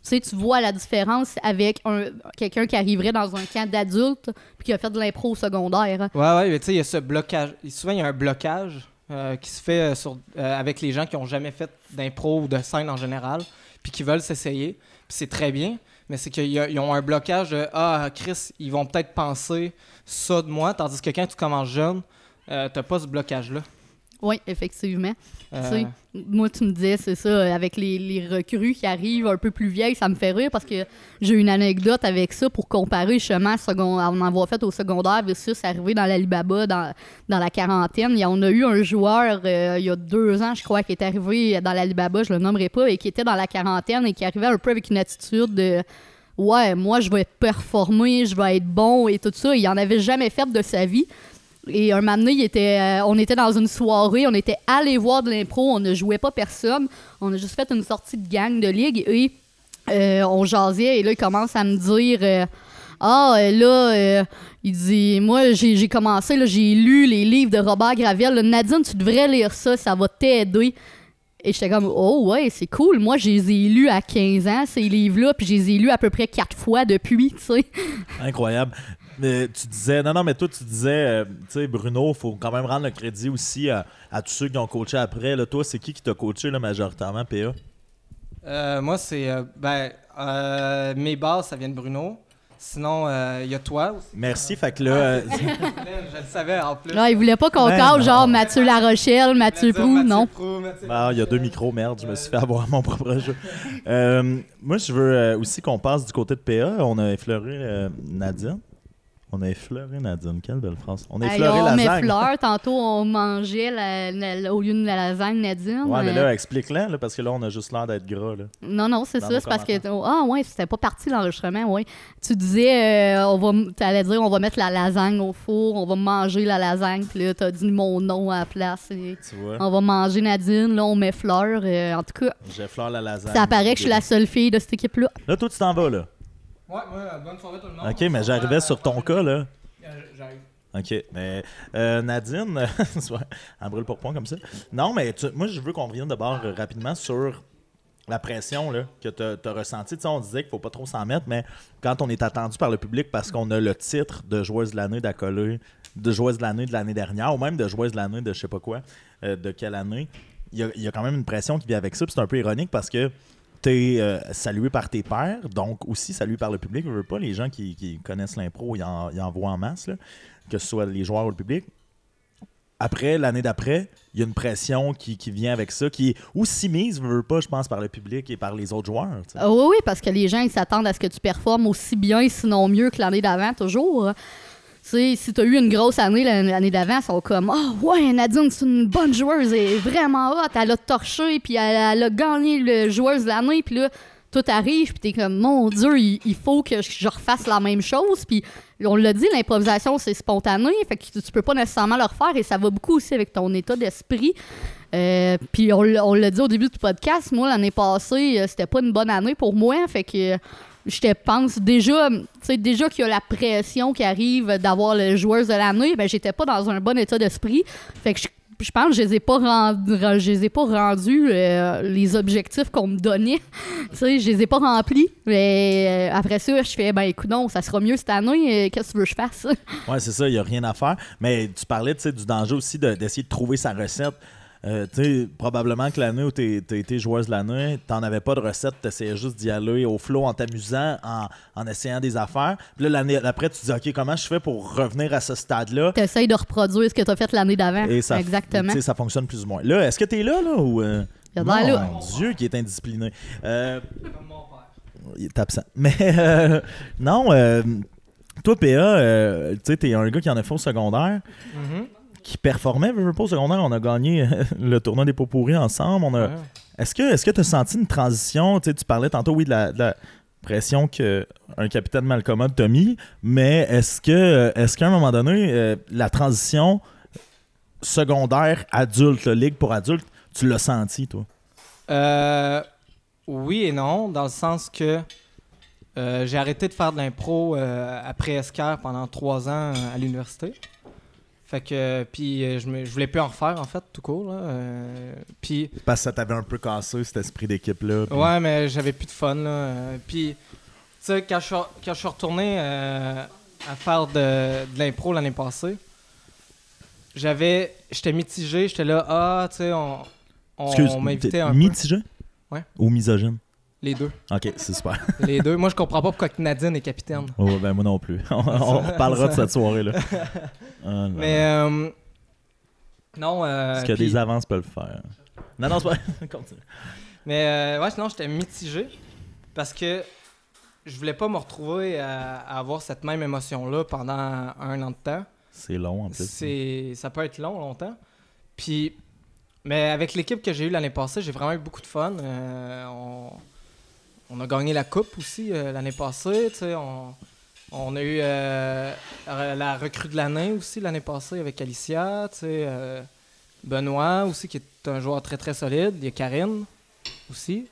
sais, tu vois la différence avec un, quelqu'un qui arriverait dans un camp d'adultes puis qui a fait de l'impro au secondaire. Ouais, ouais, mais tu sais, il y a ce blocage. Souvent, il y a un blocage euh, qui se fait euh, euh, avec les gens qui ont jamais fait d'impro ou de scène en général, puis qui veulent s'essayer. Puis c'est très bien, mais c'est qu'ils ont un blocage de Ah, Chris, ils vont peut-être penser ça de moi, tandis que quand tu commences jeune, euh, t'as pas ce blocage-là. Oui, effectivement. Euh, Tu sais, moi, tu me disais, c'est ça, avec les, les recrues qui arrivent un peu plus vieilles, ça me fait rire parce que j'ai une anecdote avec ça pour comparer justement second, en avoir fait au secondaire versus arriver dans l'Alibaba dans, dans la quarantaine. Il y a- on a eu un joueur euh, il y a deux ans, je crois, qui est arrivé dans l'Alibaba, je le nommerai pas, et qui était dans la quarantaine et qui arrivait un peu avec une attitude de ouais, moi, je vais performer, je vais être bon et tout ça. Il en avait jamais fait de sa vie. Et un moment donné, euh, on était dans une soirée, on était allé voir de l'impro, on ne jouait pas personne, on a juste fait une sortie de gang de ligue et euh, on jasait et là, il commence à me dire euh, Ah, là, il dit Moi, j'ai commencé, j'ai lu les livres de Robert Gravel. Nadine, tu devrais lire ça, ça va t'aider. Et j'étais comme Oh, ouais, c'est cool. Moi, je les ai lus à 15 ans, ces livres-là, puis je les ai lus à peu près quatre fois depuis, tu sais. Incroyable. Mais tu disais, non, non, mais toi, tu disais, euh, tu sais, Bruno, faut quand même rendre le crédit aussi à, à tous ceux qui ont coaché après. Là. Toi, c'est qui qui t'a coaché là, majoritairement, PA? Euh, moi, c'est. euh, ben, euh, mes bases, ça vient de Bruno. Sinon, euh, il y a toi aussi. Merci. Fait que là, euh, je le savais en plus. Là, il voulait pas qu'on Ben cause non. genre Mathieu Larochelle, Mathieu Prou, Mathieu non. Prou, Mathieu- ah, il y a deux micros, merde, je me suis fait avoir mon propre jeu. Euh, moi, je veux euh, aussi qu'on passe du côté de PA. On a effleuré euh, Nadine. On a effleuré Nadine. Quelle belle phrase. On a effleuré on la met zague. fleur, tantôt on mangeait la- la- au lieu de la lasagne Nadine. Ouais, mais Euh, là, explique-la, là, parce que là, on a juste l'air d'être gras. Là. Non, non, c'est ça. C'est parce que. Ah, ouais, c'était pas parti l'enregistrement, ouais. Tu disais, euh, on va. T'allais dire, on va mettre la lasagne au four, on va manger la lasagne, puis là, t'as dit mon nom à la place. et Tu vois, on va manger Nadine, là, on met fleur. euh, en tout cas, j'effleure la lasagne. ça apparaît que je suis la seule fille de cette équipe-là. Là, toi, tu t'en vas, là. Ouais, ouais, bonne soirée tout le monde. Ok, mais j'arrivais sur ton cas, là. Euh, J'arrive. OK. Mais euh, Nadine, elle brûle pour point comme ça. Non, mais tu- moi, je veux qu'on revienne d'abord euh, rapidement sur la pression là, que tu as ressentie. Tu sais, on disait qu'il faut pas trop s'en mettre, mais quand on est attendu par le public parce qu'on a le titre de joueuse de l'année d'accolé, de joueuse de l'année de l'année dernière, ou même de joueuse de l'année de je sais pas quoi, euh, de quelle année, il y, a, il y a quand même une pression qui vient avec ça. C'est un peu ironique parce que tu es salué par tes pairs, donc aussi salué par le public. Je veux pas, les gens qui, connaissent l'impro, ils en, voient en masse. que ce soit les joueurs ou le public. Après, l'année d'après, il y a une pression qui, vient avec ça, qui est aussi mise, veux, veux pas, je pense, par le public et par les autres joueurs. Ah oui, oui, parce que les gens, ils s'attendent à ce que tu performes aussi bien, sinon mieux que l'année d'avant, toujours. Sais, si tu as eu une grosse année l'an- l'année d'avant, ils sont comme Ah, ouais, Nadine, c'est une bonne joueuse, elle est vraiment hot, elle a torché, puis elle, a gagné le joueuse de l'année, puis là, tout arrive, puis t'es comme Mon Dieu, il, faut que je, refasse la même chose, puis on l'a dit, l'improvisation, c'est spontané, fait que tu, tu peux pas nécessairement le refaire, et ça va beaucoup aussi avec ton état d'esprit. Euh, puis on, on l'a dit au début du podcast, moi l'année passée, euh, c'était pas une bonne année pour moi, fait que je te pense déjà, déjà qu'il y a la pression qui arrive d'avoir le joueuse de l'année, ben j'étais pas dans un bon état d'esprit, fait que je, pense que je les ai pas rendus, je les ai pas rendus euh, les objectifs qu'on me donnait, tu sais, je les ai pas remplis, mais euh, après ça je fais ben écoute non, ça sera mieux cette année, euh, qu'est-ce que tu veux que je fasse? Ouais, c'est ça, il n'y a rien à faire. Mais tu parlais tu sais, du danger aussi de- d'essayer de trouver sa recette. Euh, tu sais, probablement que l'année où tu as été joueuse de l'année, tu n'avais pas de recette, tu essayais juste d'y aller au flow en t'amusant, en, en essayant des affaires. Puis là, l'année après, tu te dis, OK, comment je fais pour revenir à ce stade-là? T'essayes de reproduire ce que t'as fait l'année d'avant, Et ça, exactement. tu sais, ça fonctionne plus ou moins. Là, est-ce que tu es là, là, ou... euh, Il a l'air là. Mon Dieu, qui est indiscipliné. Euh, Comme mon père. il est absent. Mais euh, non, euh, toi, PA, euh, tu sais, t'es un gars qui en a fait au secondaire, Mhm. Qui performait, veux, veux pas au secondaire. On a gagné euh, le tournoi des pots pourris ensemble. On a... Ouais. Est-ce que est-ce que tu as senti une transition? Tu sais, tu parlais tantôt, oui, de la, de la pression qu'un capitaine malcommode t'a mis, mais est-ce que est-ce qu'à un moment donné, euh, la transition secondaire adulte, là, ligue pour adulte, tu l'as senti, toi? Euh, oui et non, dans le sens que euh, j'ai arrêté de faire de l'impro après Escar pendant trois ans à l'université. Fait que, puis euh, je, me- je voulais plus en refaire en fait, tout court. Là. Euh, puis, Parce que ça t'avait un peu cassé cet esprit d'équipe-là. puis- ouais, mais j'avais plus de fun. Là. Euh, Puis, tu sais, quand, je suis- quand je suis retourné euh, à faire de, de l'impro l'année passée, j'avais, j'étais mitigé, j'étais là, ah, tu sais, on, on, on m'invitait un peu. mitigé? Ouais. Ou misogyne? Les deux. Ok, c'est super. Les deux. Moi, je comprends pas pourquoi Nadine est capitaine. Oh, ben moi non plus. on, on reparlera de cette soirée-là. Ah, Mais euh, non. Euh, Parce que puis- des avances peuvent le faire. Non, non, c'est pas. Continue. Mais euh, ouais, sinon, j'étais mitigé parce que je voulais pas me retrouver à, à avoir cette même émotion-là pendant un an de temps. C'est long en plus. C'est, ça peut être long, longtemps. Puis, mais avec l'équipe que j'ai eue l'année passée, j'ai vraiment eu beaucoup de fun. Euh, on, on a gagné la coupe aussi euh, l'année passée. tu sais, On, on a eu euh, la recrue de l'année aussi l'année passée avec Alicia. tu sais, euh, Benoît aussi, qui est un joueur très très solide. Il y a Karine aussi.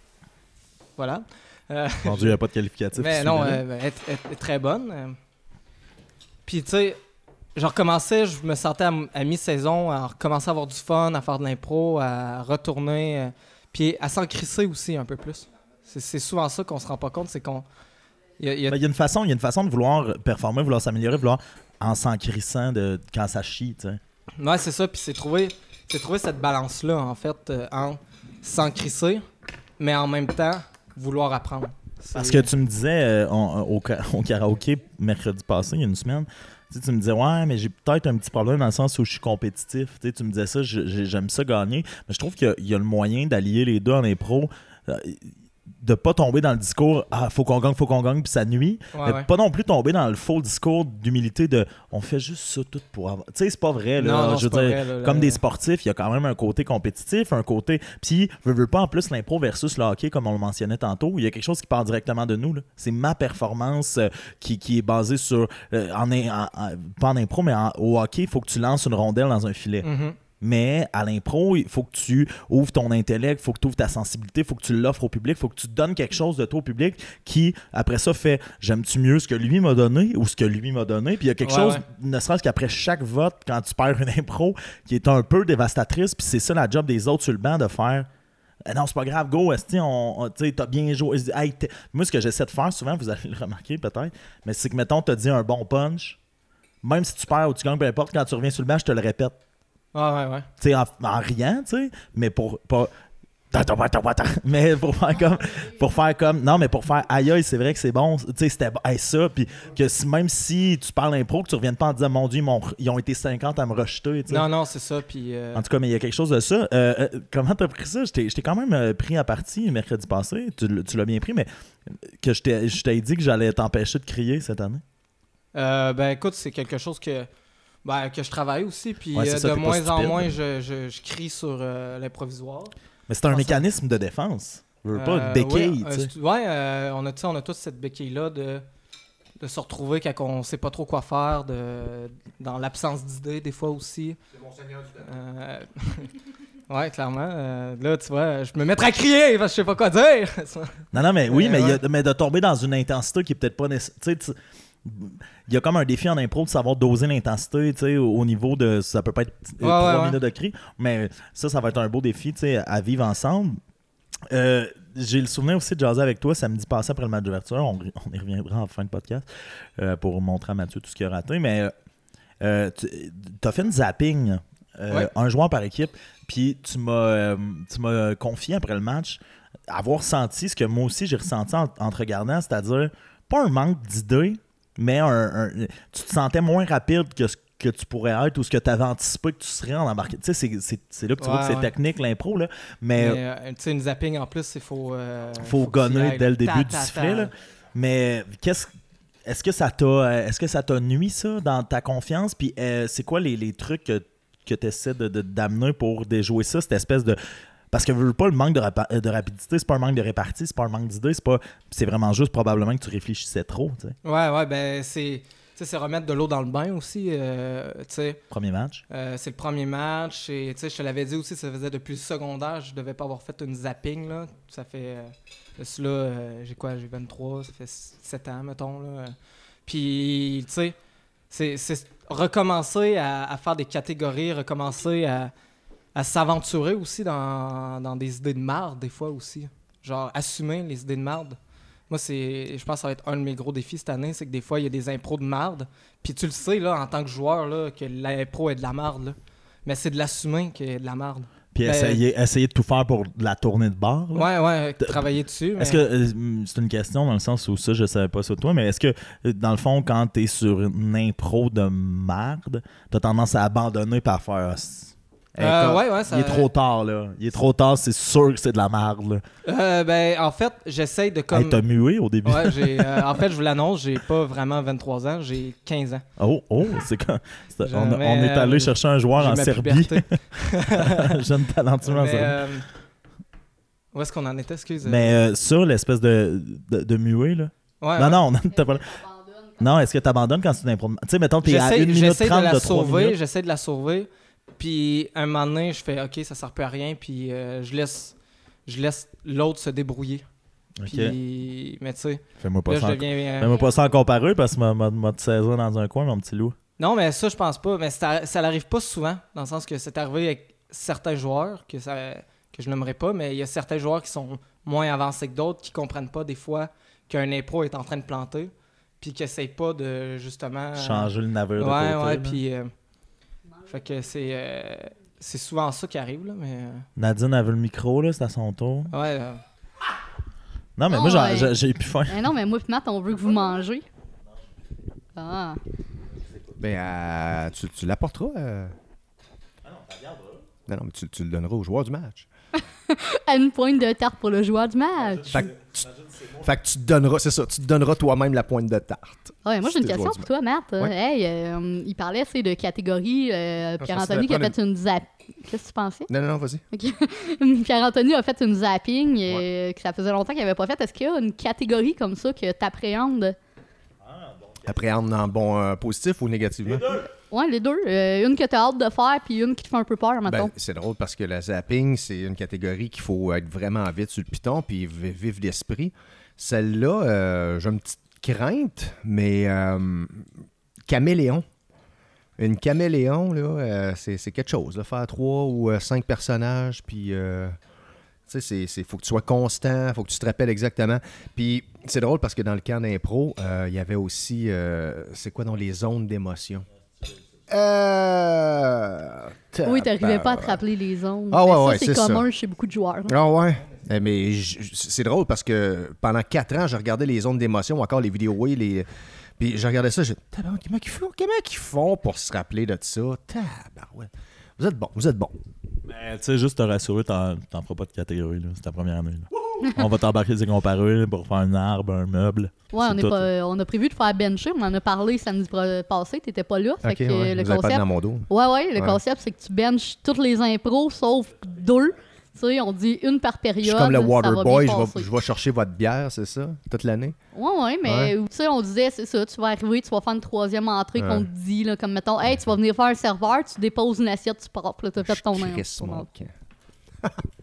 Voilà. Euh, Dieu, il n'y a pas de qualificatif. mais non, elle, elle- elle est très bonne. Puis, tu sais, je recommençais, je me sentais à, mi-saison, à recommencer à avoir du fun, à faire de l'impro, à retourner, puis à s'en crisser aussi un peu plus. C'est c'est souvent ça qu'on se rend pas compte, c'est qu'on. Il y a- il y a- Ben, Il y a une façon, il y a une façon de vouloir performer, vouloir s'améliorer, vouloir en s'en crissant de quand ça chie, tu sais. Ouais, c'est ça. Puis c'est trouver, c'est trouver cette balance-là, en fait, euh, en s'en crisser, mais en même temps, vouloir apprendre. Parce que tu me disais euh, on- au, ka- au karaoké mercredi passé, il y a une semaine, tu, sais, tu me disais ouais mais j'ai peut-être un petit problème dans le sens où je suis compétitif. Tu, sais, tu me disais ça, j'aime ça gagner, mais je trouve qu'il y a- il y, a le moyen d'allier les deux en impro. De pas tomber dans le discours ah faut qu'on gagne faut qu'on gagne puis ça nuit Ouais, mais ouais. pas non plus tomber dans le faux discours d'humilité de on fait juste ça tout pour avoir tu sais c'est pas vrai là, Non, non, je c'est veux pas dire, vrai, là, là. comme des sportifs il y a quand même un côté compétitif un côté puis veux, veux pas en plus l'impro versus le hockey comme on le mentionnait tantôt il y a quelque chose qui part directement de nous là. c'est ma performance euh, qui, qui est basée sur euh, en, en- en- pas en impro mais au hockey il faut que tu lances une rondelle dans un filet Mhm. Mais à l'impro, il faut que tu ouvres ton intellect, il faut que tu ouvres ta sensibilité, il faut que tu l'offres au public, il faut que tu donnes quelque chose de toi au public qui, après ça, fait j'aime-tu mieux ce que lui m'a donné ou ce que lui m'a donné? Puis il y a quelque Ouais, chose, ouais. ne serait-ce qu'après chaque vote, quand tu perds une impro, qui est un peu dévastatrice, puis c'est ça la job des autres sur le banc de faire. Eh non, c'est pas grave, go, esti, on, on- tu t'as bien joué. Hey, Moi, ce que j'essaie de faire souvent, vous allez le remarquer peut-être, mais c'est que, mettons, t'as dit un bon punch, même si tu perds ou tu gagnes, peu importe, quand tu reviens sur le banc, je te le répète Ouais, ouais, ouais. tu sais, en, en riant, tu sais, mais pour pas. Mais pour faire comme. Pour faire comme. Non, mais pour faire aïe aïe, c'est vrai que c'est bon. Tu sais, c'était. Hey, ça. Puis que si- même si tu parles impro, que tu reviennes pas en disant mon Dieu, ils, m'ont- ils ont été 50 à me rejeter. tu sais. Non, non, c'est ça. Puis. euh, En tout cas, mais il y a quelque chose de ça. Euh, euh, comment t'as pris ça? Je t'ai quand même pris à partie mercredi passé. Tu, tu l'as bien pris, mais que je t'ai je t'ai dit que j'allais t'empêcher de crier cette année. euh, ben écoute, c'est quelque chose que. Ben, que je travaille aussi, puis Ouais, euh, ça, de moins en moins, je, je, je crie sur euh, l'improvisoire. Mais c'est un pense- mécanisme de défense. Je veux pas, une béquille, ouais, tu sais. euh, c'est- ouais, euh, on, a, on a tous cette béquille-là de, de se retrouver quand on sait pas trop quoi faire, de, dans l'absence d'idées, des fois aussi. C'est mon seigneur du Ouais, clairement. euh, là, tu vois, je me mettrais à crier parce que je sais pas quoi dire. Non, non, mais oui, mais, il y a- mais de tomber dans une intensité qui est peut-être pas nécessaire. Il y a comme un défi en impro de savoir doser l'intensité tu sais, au au niveau de. Ça peut pas être euh, Ouais, trois ouais, ouais. minutes de cri, mais ça, ça va être un beau défi tu sais, à vivre ensemble. Euh, J'ai le souvenir aussi de jaser avec toi samedi passé après le match d'ouverture. On, on y reviendra en fin de podcast euh, pour montrer à Mathieu tout ce qu'il a raté. Mais euh, tu as fait une zapping, Ouais. un joueur par équipe, puis tu m'as tu m'as confié après le match avoir senti ce que moi aussi j'ai ressenti en, en te regardant, c'est-à-dire pas un manque d'idées, mais un, un- tu te sentais moins rapide que ce que tu pourrais être ou ce que tu avais anticipé que tu serais en embarqué. Tu sais, c'est- c'est c'est là que tu vois que c'est ouais. technique l'impro, là. Mais, Mais, euh, tu sais, une zapping en plus, il faut. euh, faut gonner dès le début Ta, du ta, sifflet. ta. là. Mais qu'est-ce est-ce que ça t'a euh, est-ce que ça t'a nuit ça dans ta confiance? Puis euh, c'est quoi les, les trucs que, que tu essaies de, de- d'amener pour déjouer ça cette espèce de parce que veux pas le manque de, rapa- de rapidité, c'est pas un manque de répartie, c'est pas un manque d'idées, c'est pas c'est vraiment juste probablement que tu réfléchissais trop, tu sais. Ouais, ouais, ben c'est. C'est remettre de l'eau dans le bain aussi. euh, tu sais, Premier match. Euh, c'est le premier match. Et tu sais, je te l'avais dit aussi, ça faisait depuis le secondaire. Je devais pas avoir fait une zapping. Là. Ça fait. Euh, cela, euh, j'ai quoi J'ai 23, ça fait 7 ans, mettons. Là. Puis, tu sais, c'est- c'est recommencer à, à faire des catégories, recommencer à, à s'aventurer aussi dans, dans des idées de marde, des fois aussi. Genre, assumer les idées de marde. Moi, c'est, je pense que ça va être un de mes gros défis cette année, c'est que des fois, il y a des impros de marde. Puis tu le sais, là, en tant que joueur, là, que l'impro est de la marde, là. Mais c'est de l'assumer qu'il est de la marde. Puis Ben- essayer, essayer de tout faire pour la tournée de bar. là. Ouais, ouais, travailler dessus. Est-ce que euh, c'est une question dans le sens où ça, je savais pas de toi, mais est-ce que euh, dans le fond, quand t'es sur une impro de merde, t'as tendance à abandonner par faire. Euh, comme- ouais, ouais, ça- Il est trop tard, là. Il est trop tard, c'est sûr que c'est de la merde, là. Euh, ben, en fait, j'essaye de comme. Hey, t'as mué au début. Ouais, j'ai, euh, en fait, je vous l'annonce, j'ai pas vraiment 23 ans, j'ai 15 ans. Oh, oh, c'est quand. on, est allé chercher un joueur en Serbie. Jeune talentueux en Serbie. Où est-ce qu'on en était, excuse? Mais euh, ça, l'espèce de, de, de muet, là. Ouais, non, non, on- t'as pas- Non, est-ce que t'abandonnes quand c'est une impro Tu sais, mettons, t'es à J'essaie 1 minute j'essaie 30 de la de 3 sauver, j'essaie de la sauver. Puis un moment donné, je fais OK, ça sert plus à rien, puis euh, je laisse je laisse l'autre se débrouiller. Ok. Puis, mais tu sais, Fais-moi pas, ça je en- deviens. euh, fais-moi pas ça en comparé parce que m'a- m'a m'a te saisir dans un coin, mon petit loup. Non, mais ça, je pense pas. Mais ça, ça n'arrive pas souvent, dans le sens que c'est arrivé avec certains joueurs que, ça, que je n'aimerais pas, mais il y a certains joueurs qui sont moins avancés que d'autres qui comprennent pas des fois qu'un impro est en train de planter, puis qui n'essayent pas de justement. Changer le navire de Ouais, côté. ouais, puis. euh, fait que c'est. euh, c'est souvent ça qui arrive, là, mais. euh, Nadine avait le micro, là, c'est à son tour. ouais. euh, Non, mais moi, j'en- ouais. j'ai j'ai plus faim. Non, mais moi, pis Matt, on veut que vous mangez. Ah. Ben, euh, tu, tu l'apporteras. euh. Non, non, mais tu, tu le donneras aux joueurs du match. À une pointe de tarte pour le joueur du match. Fait que tu, fait que tu te donneras, c'est ça, tu te donneras toi-même la pointe de tarte. Ouais, moi, j'ai une question pour toi, Matt. Ouais. Hey, euh, il parlait c'est de catégorie. euh, Ah, Pierre-Anthony qui a fait une zap. Qu'est-ce que tu pensais? Non, non, non, vas-y. Pierre-Anthony a fait une zapping euh, que ça faisait longtemps qu'il n'avait pas fait. Est-ce qu'il y a une catégorie comme ça que tu appréhendes? Appréhende en bon euh, positif ou négativement? Ouais, les deux. Euh, une que tu as hâte de faire, puis une qui te fait un peu peur, mettons. Ben, c'est drôle parce que la zapping, c'est une catégorie qu'il faut être vraiment vite sur le piton puis vi- vivre d'esprit. Celle-là, euh, j'ai une petite crainte, mais euh, caméléon. Une caméléon, là, c'est, quelque chose. Là, faire trois ou cinq personnages, puis. tu sais, c'est, c'est- faut que tu sois constant, faut que tu te rappelles exactement. Puis c'est drôle parce que dans le camp d'impro, euh, il y avait aussi, euh, c'est quoi dans les zones d'émotion? Euh... oui, t'arrivais pas à te rappeler les ondes. Ah ouais, ça, ouais, c'est ça. commun chez beaucoup de joueurs. là. Ah ouais. Eh, mais j- j- c'est drôle parce que pendant quatre ans, je regardais les zones d'émotion, encore les vidéos, oui, les. Puis je regardais ça, je Tabarouette, comment ils font, comment ils font pour se rappeler de ça? Tabarouette. Vous êtes bon, vous êtes bon. Mais tu sais, juste te rassurer, t'en t'en feras pas de catégorie, là. C'est ta première année. là. on va t'embarquer des comparés là, pour faire un arbre, un meuble. Ouais, on, est pas, on a prévu de faire bencher. On en a parlé samedi passé. T'étais pas là. Fait Ok, que ouais, le vous concept. dans mon dos. Ouais, ouais, le Ouais. concept, c'est que tu benches toutes les impros sauf deux. Tu sais, on dit une par période. Je suis comme le va Waterboy, je vais, passer. je vais chercher votre bière, c'est ça? Toute l'année? Ouais, ouais, mais tu sais, on disait, c'est ça, tu vas arriver, tu vas faire une troisième entrée Ouais. qu'on te dit, là, comme mettons, hey, tu vas venir faire un serveur, tu déposes une assiette, tu propres, là, t'as fait Je ton.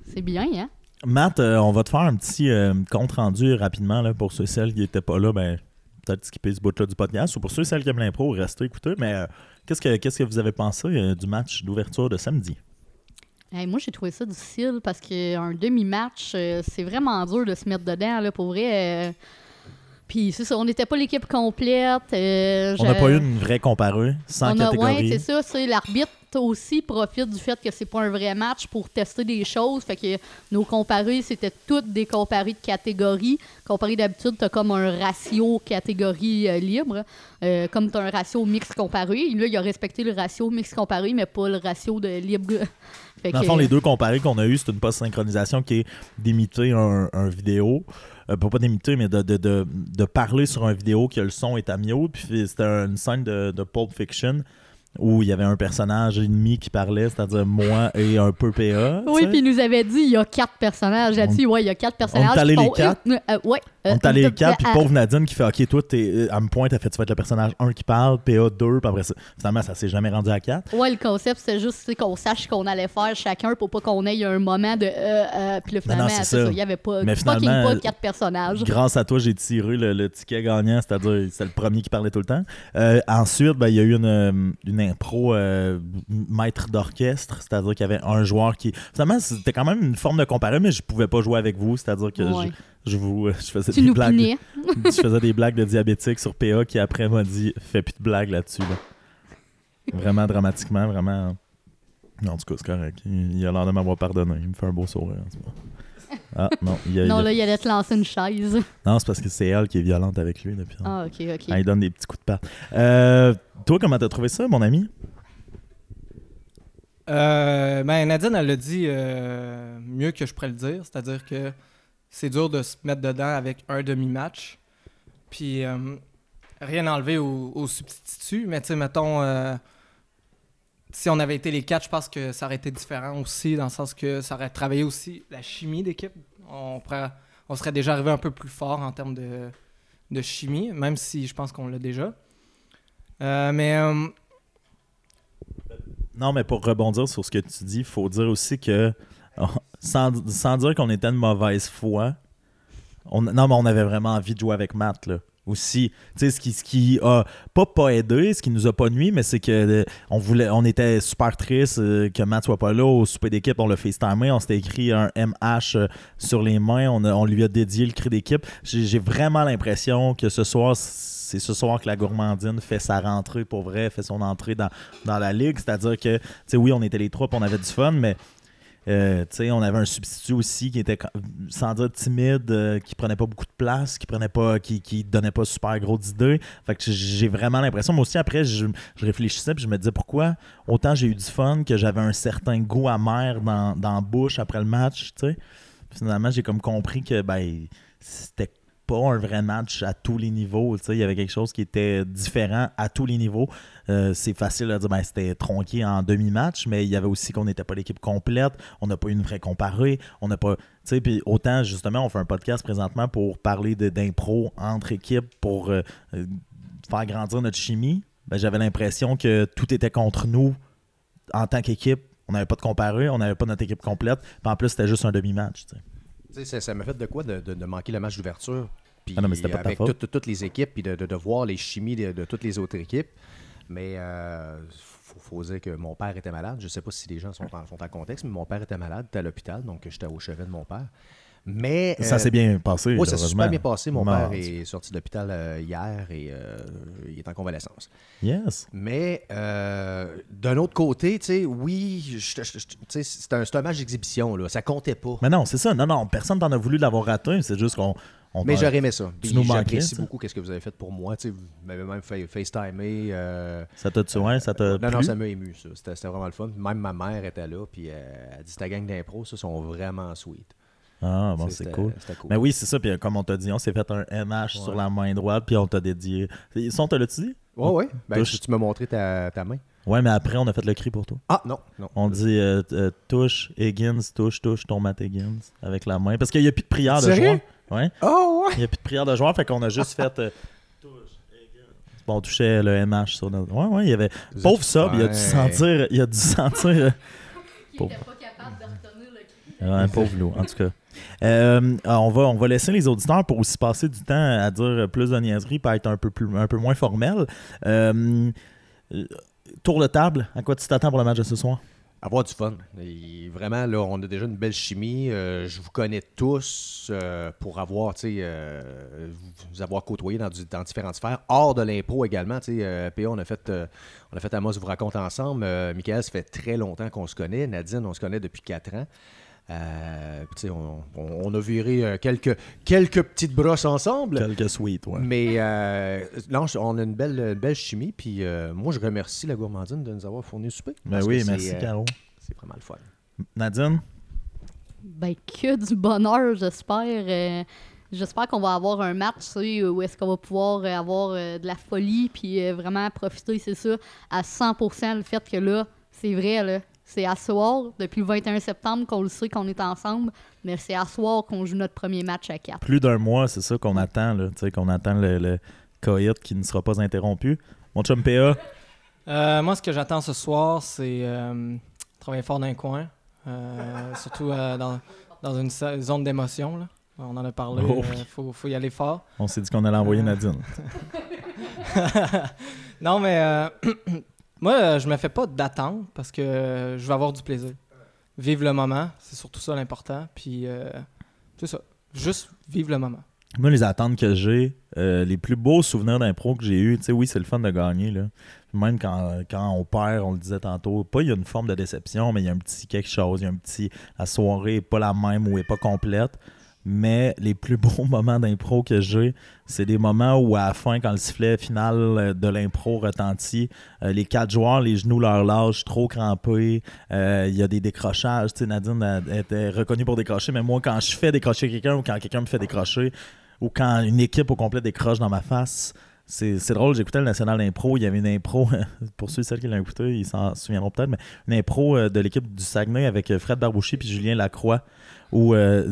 C'est bien, hein? Matt, euh, on va te faire un petit euh, compte rendu rapidement là, pour ceux et celles qui n'étaient pas là. Ben, peut-être skipper ce bout-là du podcast. Ou pour ceux et celles qui aiment l'impro, restez écouter. Mais euh, qu'est-ce, que, qu'est-ce que vous avez pensé du match d'ouverture de samedi? Moi, j'ai trouvé ça difficile parce qu'un demi-match, c'est vraiment dur de se mettre dedans, là, pour vrai. Puis c'est ça, on n'était pas l'équipe complète. euh, On n'a pas eu une vraie comparée, sans catégorie. ouais, c'est ça. c'est L'arbitre aussi profite du fait que c'est pas un vrai match pour tester des choses. Fait que nos comparés, c'était toutes des comparés de catégorie. Comparé d'habitude, t'as comme un ratio catégorie euh, libre. Euh, comme t'as un ratio mix comparé. Là, il a respecté le ratio mix comparé, mais pas le ratio de libre. Fait Dans le fond, les deux comparés qu'on a eu, c'est une post-synchronisation qui est d'imiter un, un vidéo. Euh, pas d'imiter, mais de, de, de, de parler sur un vidéo que le son est à mute. Puis c'était une scène de Pulp Fiction où il y avait un personnage ennemi qui parlait, c'est-à-dire moi et un peu PA. Oui, puis il nous avait dit il y a quatre personnages. Dit, ouais, il y a quatre personnages. allé qui les font quatre? euh, ouais. On est allé les quatre, puis pauvre Nadine qui fait Ok, toi, t'es, euh, elle me pointe, elle fait Tu vas être le personnage 1 qui parle, PA 2, puis après ça, finalement, ça s'est jamais rendu à 4. Ouais, le concept, c'était juste qu'on sache ce qu'on allait faire chacun pour pas qu'on ait un moment de. Euh, euh, puis non, finalement, c'est c'est. Il y avait pas. Mais finalement, pas quatre personnages. Grâce à toi, j'ai tiré le, le ticket gagnant, c'est-à-dire c'est le premier qui parlait tout le temps. Euh, ensuite, ben, il y a eu une, euh, une impro euh, maître d'orchestre, c'est-à-dire qu'il y avait un joueur qui. Finalement, c'était quand même une forme de comparé, mais je pouvais pas jouer avec vous, c'est-à-dire que Ouais. je, je vous, je faisais Tu des nous blagues. je faisais des blagues de diabétique sur PA qui après m'a dit fais plus de blagues là-dessus. là. Vraiment dramatiquement, vraiment. Non, en tout cas, c'est correct. Il, il a l'air de m'avoir pardonné. Il me fait un beau sourire en ce moment. Ah, non, il a- il Non, a- là, il allait te lancer une chaise. non c'est parce que c'est elle qui est violente avec lui depuis. Ah, ok, ok. Ah, il donne des petits coups de patte. Euh, toi, comment t'as trouvé ça, mon ami? Euh, ben, Nadine, elle l'a dit euh, mieux que je pourrais le dire. C'est-à-dire que c'est dur de se mettre dedans avec un demi-match. Puis, euh, rien enlevé au, au substitut. Mais, tu sais, mettons, euh, si on avait été les quatre, je pense que ça aurait été différent aussi, dans le sens que ça aurait travaillé aussi la chimie d'équipe. On, serait déjà arrivé un peu plus fort en termes de, chimie, même si je pense qu'on l'a déjà. Euh, mais. euh, Non, mais pour rebondir sur ce que tu dis, il faut dire aussi que, oh, sans, dire qu'on était de mauvaise foi, On, non, mais on avait vraiment envie de jouer avec Matt, là. Aussi, tu sais, ce qui, ce qui a pas pas aidé, ce qui nous a pas nuit, mais c'est que euh, on voulait, on était super triste euh, que Matt soit pas là au souper d'équipe. On l'a FaceTimé, on s'était écrit un MH euh, sur les mains, on, a- on lui a dédié le cri d'équipe. J'ai vraiment l'impression que ce soir, c'est ce soir que la gourmandine fait sa rentrée pour vrai, fait son entrée dans, dans la ligue. C'est-à-dire que, tu sais, oui, on était les trois, on avait du fun, mais euh, on avait un substitut aussi qui était, sans dire timide, euh, qui prenait pas beaucoup de place, qui prenait pas, qui, qui donnait pas super gros d'idées. Fait que j'ai vraiment l'impression, moi aussi, après, je, réfléchissais puis je me disais pourquoi autant j'ai eu du fun que j'avais un certain goût amer dans, dans la bouche après le match, tu sais? Puis Finalement, j'ai comme compris que ben c'était un vrai match à tous les niveaux. Il y avait quelque chose qui était différent à tous les niveaux. Euh, c'est facile à dire, ben, c'était tronqué en demi-match, mais il y avait aussi qu'on n'était pas l'équipe complète. On n'a pas eu une vraie comparée. On n'a pas. Puis autant, justement, on fait un podcast présentement pour parler d'impro entre équipes pour euh, faire grandir notre chimie. Ben, J'avais l'impression que tout était contre nous en tant qu'équipe. On n'avait pas de comparé, on n'avait pas notre équipe complète. Puis en plus, c'était juste un demi-match. ça- m'a fait de quoi de manquer le match d'ouverture? Puis Ah non, mais pas avec faute. tout- tout- toutes les équipes, puis de, de- de voir les chimies de, de toutes les autres équipes. Mais euh, faut, faut dire que mon père était malade. Je sais pas si les gens sont en, sont en contexte, mais mon père était malade, était à l'hôpital, donc j'étais au chevet de mon père. Mais Ça euh, s'est bien passé. Oui, ça s'est super bien passé. Mon père est sorti de l'hôpital euh, hier et euh, il est en convalescence. Yes. Mais d'un autre côté, tu sais, oui, c'est un, match d'exhibition, là. Ça comptait pas. Mais non, c'est ça. Non, non, personne t'en a voulu l'avoir raté. C'est juste qu'on. On Mais j'aurais aimé ça. Puis nous manquais, J'apprécie beaucoup ce que vous avez fait pour moi. Tu sais, vous m'avez même fait FaceTimer. euh, Ça t'a tué, ça t'a. non, non, ça m'a ému, ça. C'était c'était vraiment le fun. Même ma mère était là, puis euh, elle dit ta gang d'impro, ça, sont vraiment sweet. Ah, bon, c'est c'était- cool. C'était cool. Mais oui, c'est ça. Puis euh, comme on t'a dit, on s'est fait un MH sur la main droite, puis on t'a dédié. Ils sont, te l'a-tu dit? Ouais, ouais. Ben, Touche. tu, m'as montré ta, ta main. Ouais, mais après, on a fait le cri pour toi. Ah, non, non. On dit euh, euh, touche, Higgins, touche, touche, ton Matt Higgins avec la main. Parce qu'il n'y a plus de prière de Sérieux? Ouais. Oh, ouais. Il n'y a plus de prière de joueur, fait qu'on a juste fait. euh, on touchait le MH sur notre. Ouais, ouais, il y avait. Vous Pauvre sub, il a dû sentir. Il a dû sentir. euh, pas capable de retenir le cri. Ouais, pauvre loup, en tout cas. Euh, on, va, on va laisser les auditeurs pour aussi passer du temps à dire plus de niaiseries, pour être un peu, plus, un peu moins formel. Euh, tour de table, à quoi tu t'attends pour le match de ce soir? Avoir du fun. Vraiment, là, on a déjà une belle chimie. Euh, je vous connais tous euh, pour avoir, tu sais, euh, vous avoir côtoyé dans, différentes sphères. Hors de l'impro également, tu sais, PA, on a fait, on a Amos vous raconte ensemble. Michael, ça fait très longtemps qu'on se connaît. Nadine, on se connaît depuis quatre ans. Euh, on, on- on a viré euh, quelques, quelques petites brosses ensemble. Quelques sweets, ouais. Mais euh, non, on a une belle, une belle chimie. Puis euh, moi, je remercie la gourmandine de nous avoir fourni le souper. Ben oui, merci, euh, Caro. C'est vraiment le fun. Nadine? Ben, que du bonheur, j'espère. Euh, j'espère qu'on va avoir un match, tu sais, où est-ce qu'on va pouvoir avoir euh, de la folie, puis euh, vraiment profiter, c'est ça, à 100% le fait que là, c'est vrai, là, c'est à soir, depuis le 21 septembre qu'on le sait qu'on est ensemble, mais c'est à soir qu'on joue notre premier match à 4. Plus d'un mois, c'est ça qu'on attend, là. Tu sais, qu'on attend le, le coït qui ne sera pas interrompu. Mon chum PA, Euh, moi, ce que j'attends ce soir, c'est euh, travailler fort dans un coin. euh, surtout euh, dans, dans une zone d'émotion. là. On en a parlé. Oh. Il faut, faut y aller fort. on s'est dit qu'on allait envoyer Euh. Nadine. non, mais euh, moi, euh, je me fais pas d'attente parce que je vais avoir du plaisir. Vivre le moment, c'est surtout ça l'important. Puis, euh, c'est ça. Juste vivre le moment. Moi, les attentes que j'ai, euh, les plus beaux souvenirs d'impro que j'ai eu, tu sais, oui, c'est le fun de gagner, là. Même quand, quand on perd, on le disait tantôt, pas il y a une forme de déception, mais il y a un petit quelque chose, il y a un petit. La soirée n'est pas la même ou n'est pas complète. Mais les plus beaux moments d'impro que j'ai, c'est des moments où à la fin, quand le sifflet final euh, de l'impro retentit, euh, les quatre joueurs, les genoux leur lâchent, trop crampés. euh, Il y a des décrochages. Nadine était reconnue pour décrocher, mais moi, quand je fais décrocher quelqu'un ou quand quelqu'un me fait décrocher, ou quand une équipe au complet décroche dans ma face, c'est drôle. J'écoutais le National Impro. Il y avait une impro, pour ceux et celles qui l'ont écouté, ils s'en souviendront peut-être, mais une impro de l'équipe du Saguenay avec Fred Barbouchi puis Julien Lacroix. Où euh,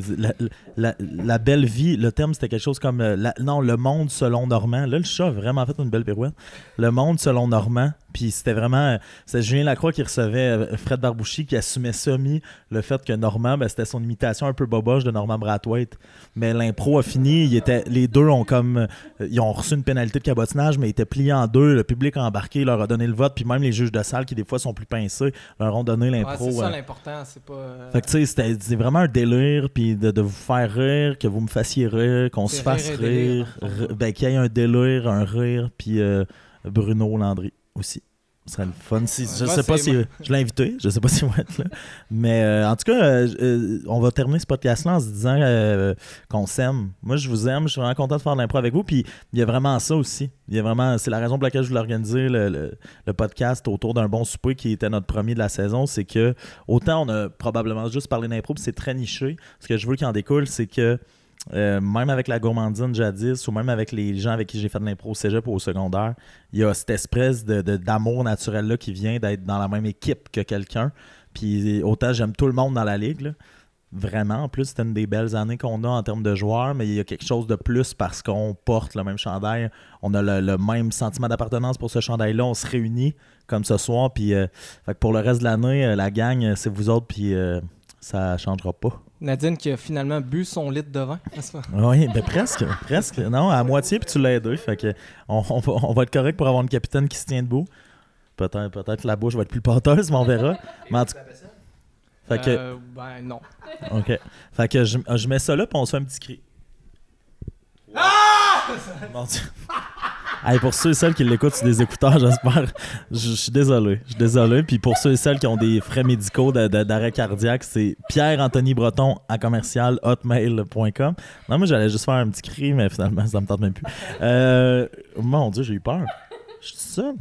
la, belle vie, le thème c'était quelque chose comme euh, non, le monde selon Normand. Là, le chat a vraiment fait une belle pirouette. Le monde selon Normand. Puis c'était vraiment. C'est Julien Lacroix qui recevait euh, Fred Barbouchi qui assumait semi le fait que Normand, ben, c'était son imitation un peu boboche de Normand Brathwaite. Mais l'impro a fini. il était, les deux ont comme. euh, Ils ont reçu une pénalité de cabotinage, mais ils étaient pliés en deux. Le public a embarqué, leur a donné le vote. Puis même les juges de salle, qui des fois sont plus pincés, leur ont donné Ouais, l'impro. c'est ça euh, l'important, c'est pas. euh, fait que tu sais, c'était- vraiment un délire, puis de, de vous faire rire, que vous me fassiez rire, qu'on se fasse rire ben, qu'il y ait un délire, un rire, puis euh, Bruno Landry aussi. Ce serait le fun. Si, je sais pas si je l'ai invité, je sais pas s'il va être là. Mais euh, en tout cas, euh, euh, on va terminer ce podcast-là en se disant euh, qu'on s'aime. Moi, je vous aime, je suis vraiment content de faire de l'impro avec vous. Puis il y a vraiment ça aussi. Il y a vraiment, c'est la raison pour laquelle je voulais organiser le, le- le podcast autour d'un bon souper qui était notre premier de la saison. C'est que autant on a probablement juste parlé d'impro, puis c'est très niché. Ce que je veux qu'il en découle, c'est que euh, même avec la gourmandine jadis, ou même avec les gens avec qui j'ai fait de l'impro au cégep ou au secondaire, il y a cette espèce de, de- d'amour naturel-là qui vient d'être dans la même équipe que quelqu'un. Puis autant j'aime tout le monde dans la ligue. Vraiment, en plus, c'était une des belles années qu'on a en termes de joueurs, mais il y a quelque chose de plus parce qu'on porte le même chandail. On a le, même sentiment d'appartenance pour ce chandail-là. On se réunit comme ce soir. Puis euh, pour le reste de l'année, euh, la gang, c'est vous autres, puis euh, ça changera pas. Nadine qui a finalement bu son litre de vin. n'est-ce pas? Oui, ben presque, presque. Non, à moitié, puis tu l'as aidé. Fait que on, on va, on va être correct pour avoir une capitaine qui se tient debout. Peut-être peut-être la bouche va être plus pâteuse, mais on verra. Mais en tout Fait que, Euh, ben non. OK. Fait que je, je mets ça là, puis on se fait un petit cri. Mon Dieu. Hey, pour ceux et celles qui l'écoutent sur des écouteurs, j'espère. Je, je suis désolé. Je suis désolé. Puis pour ceux et celles qui ont des frais médicaux de- de- d'arrêt cardiaque, c'est Pierre-Anthony Breton à commercial hotmail.com. Non, moi, j'allais juste faire un petit cri, mais finalement, ça me tente même plus. Euh, mon Dieu, j'ai eu peur. Je suis seul.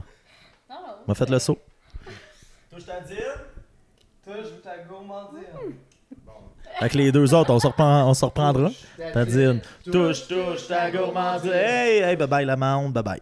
M'a fait le saut. Touche ta dîme. Touche ta gourmandine. Avec les deux autres, on se, reprend, on se reprendra. T'as dit, touche, touche ta gourmandine. Hey, hey, bye bye la monde, bye bye.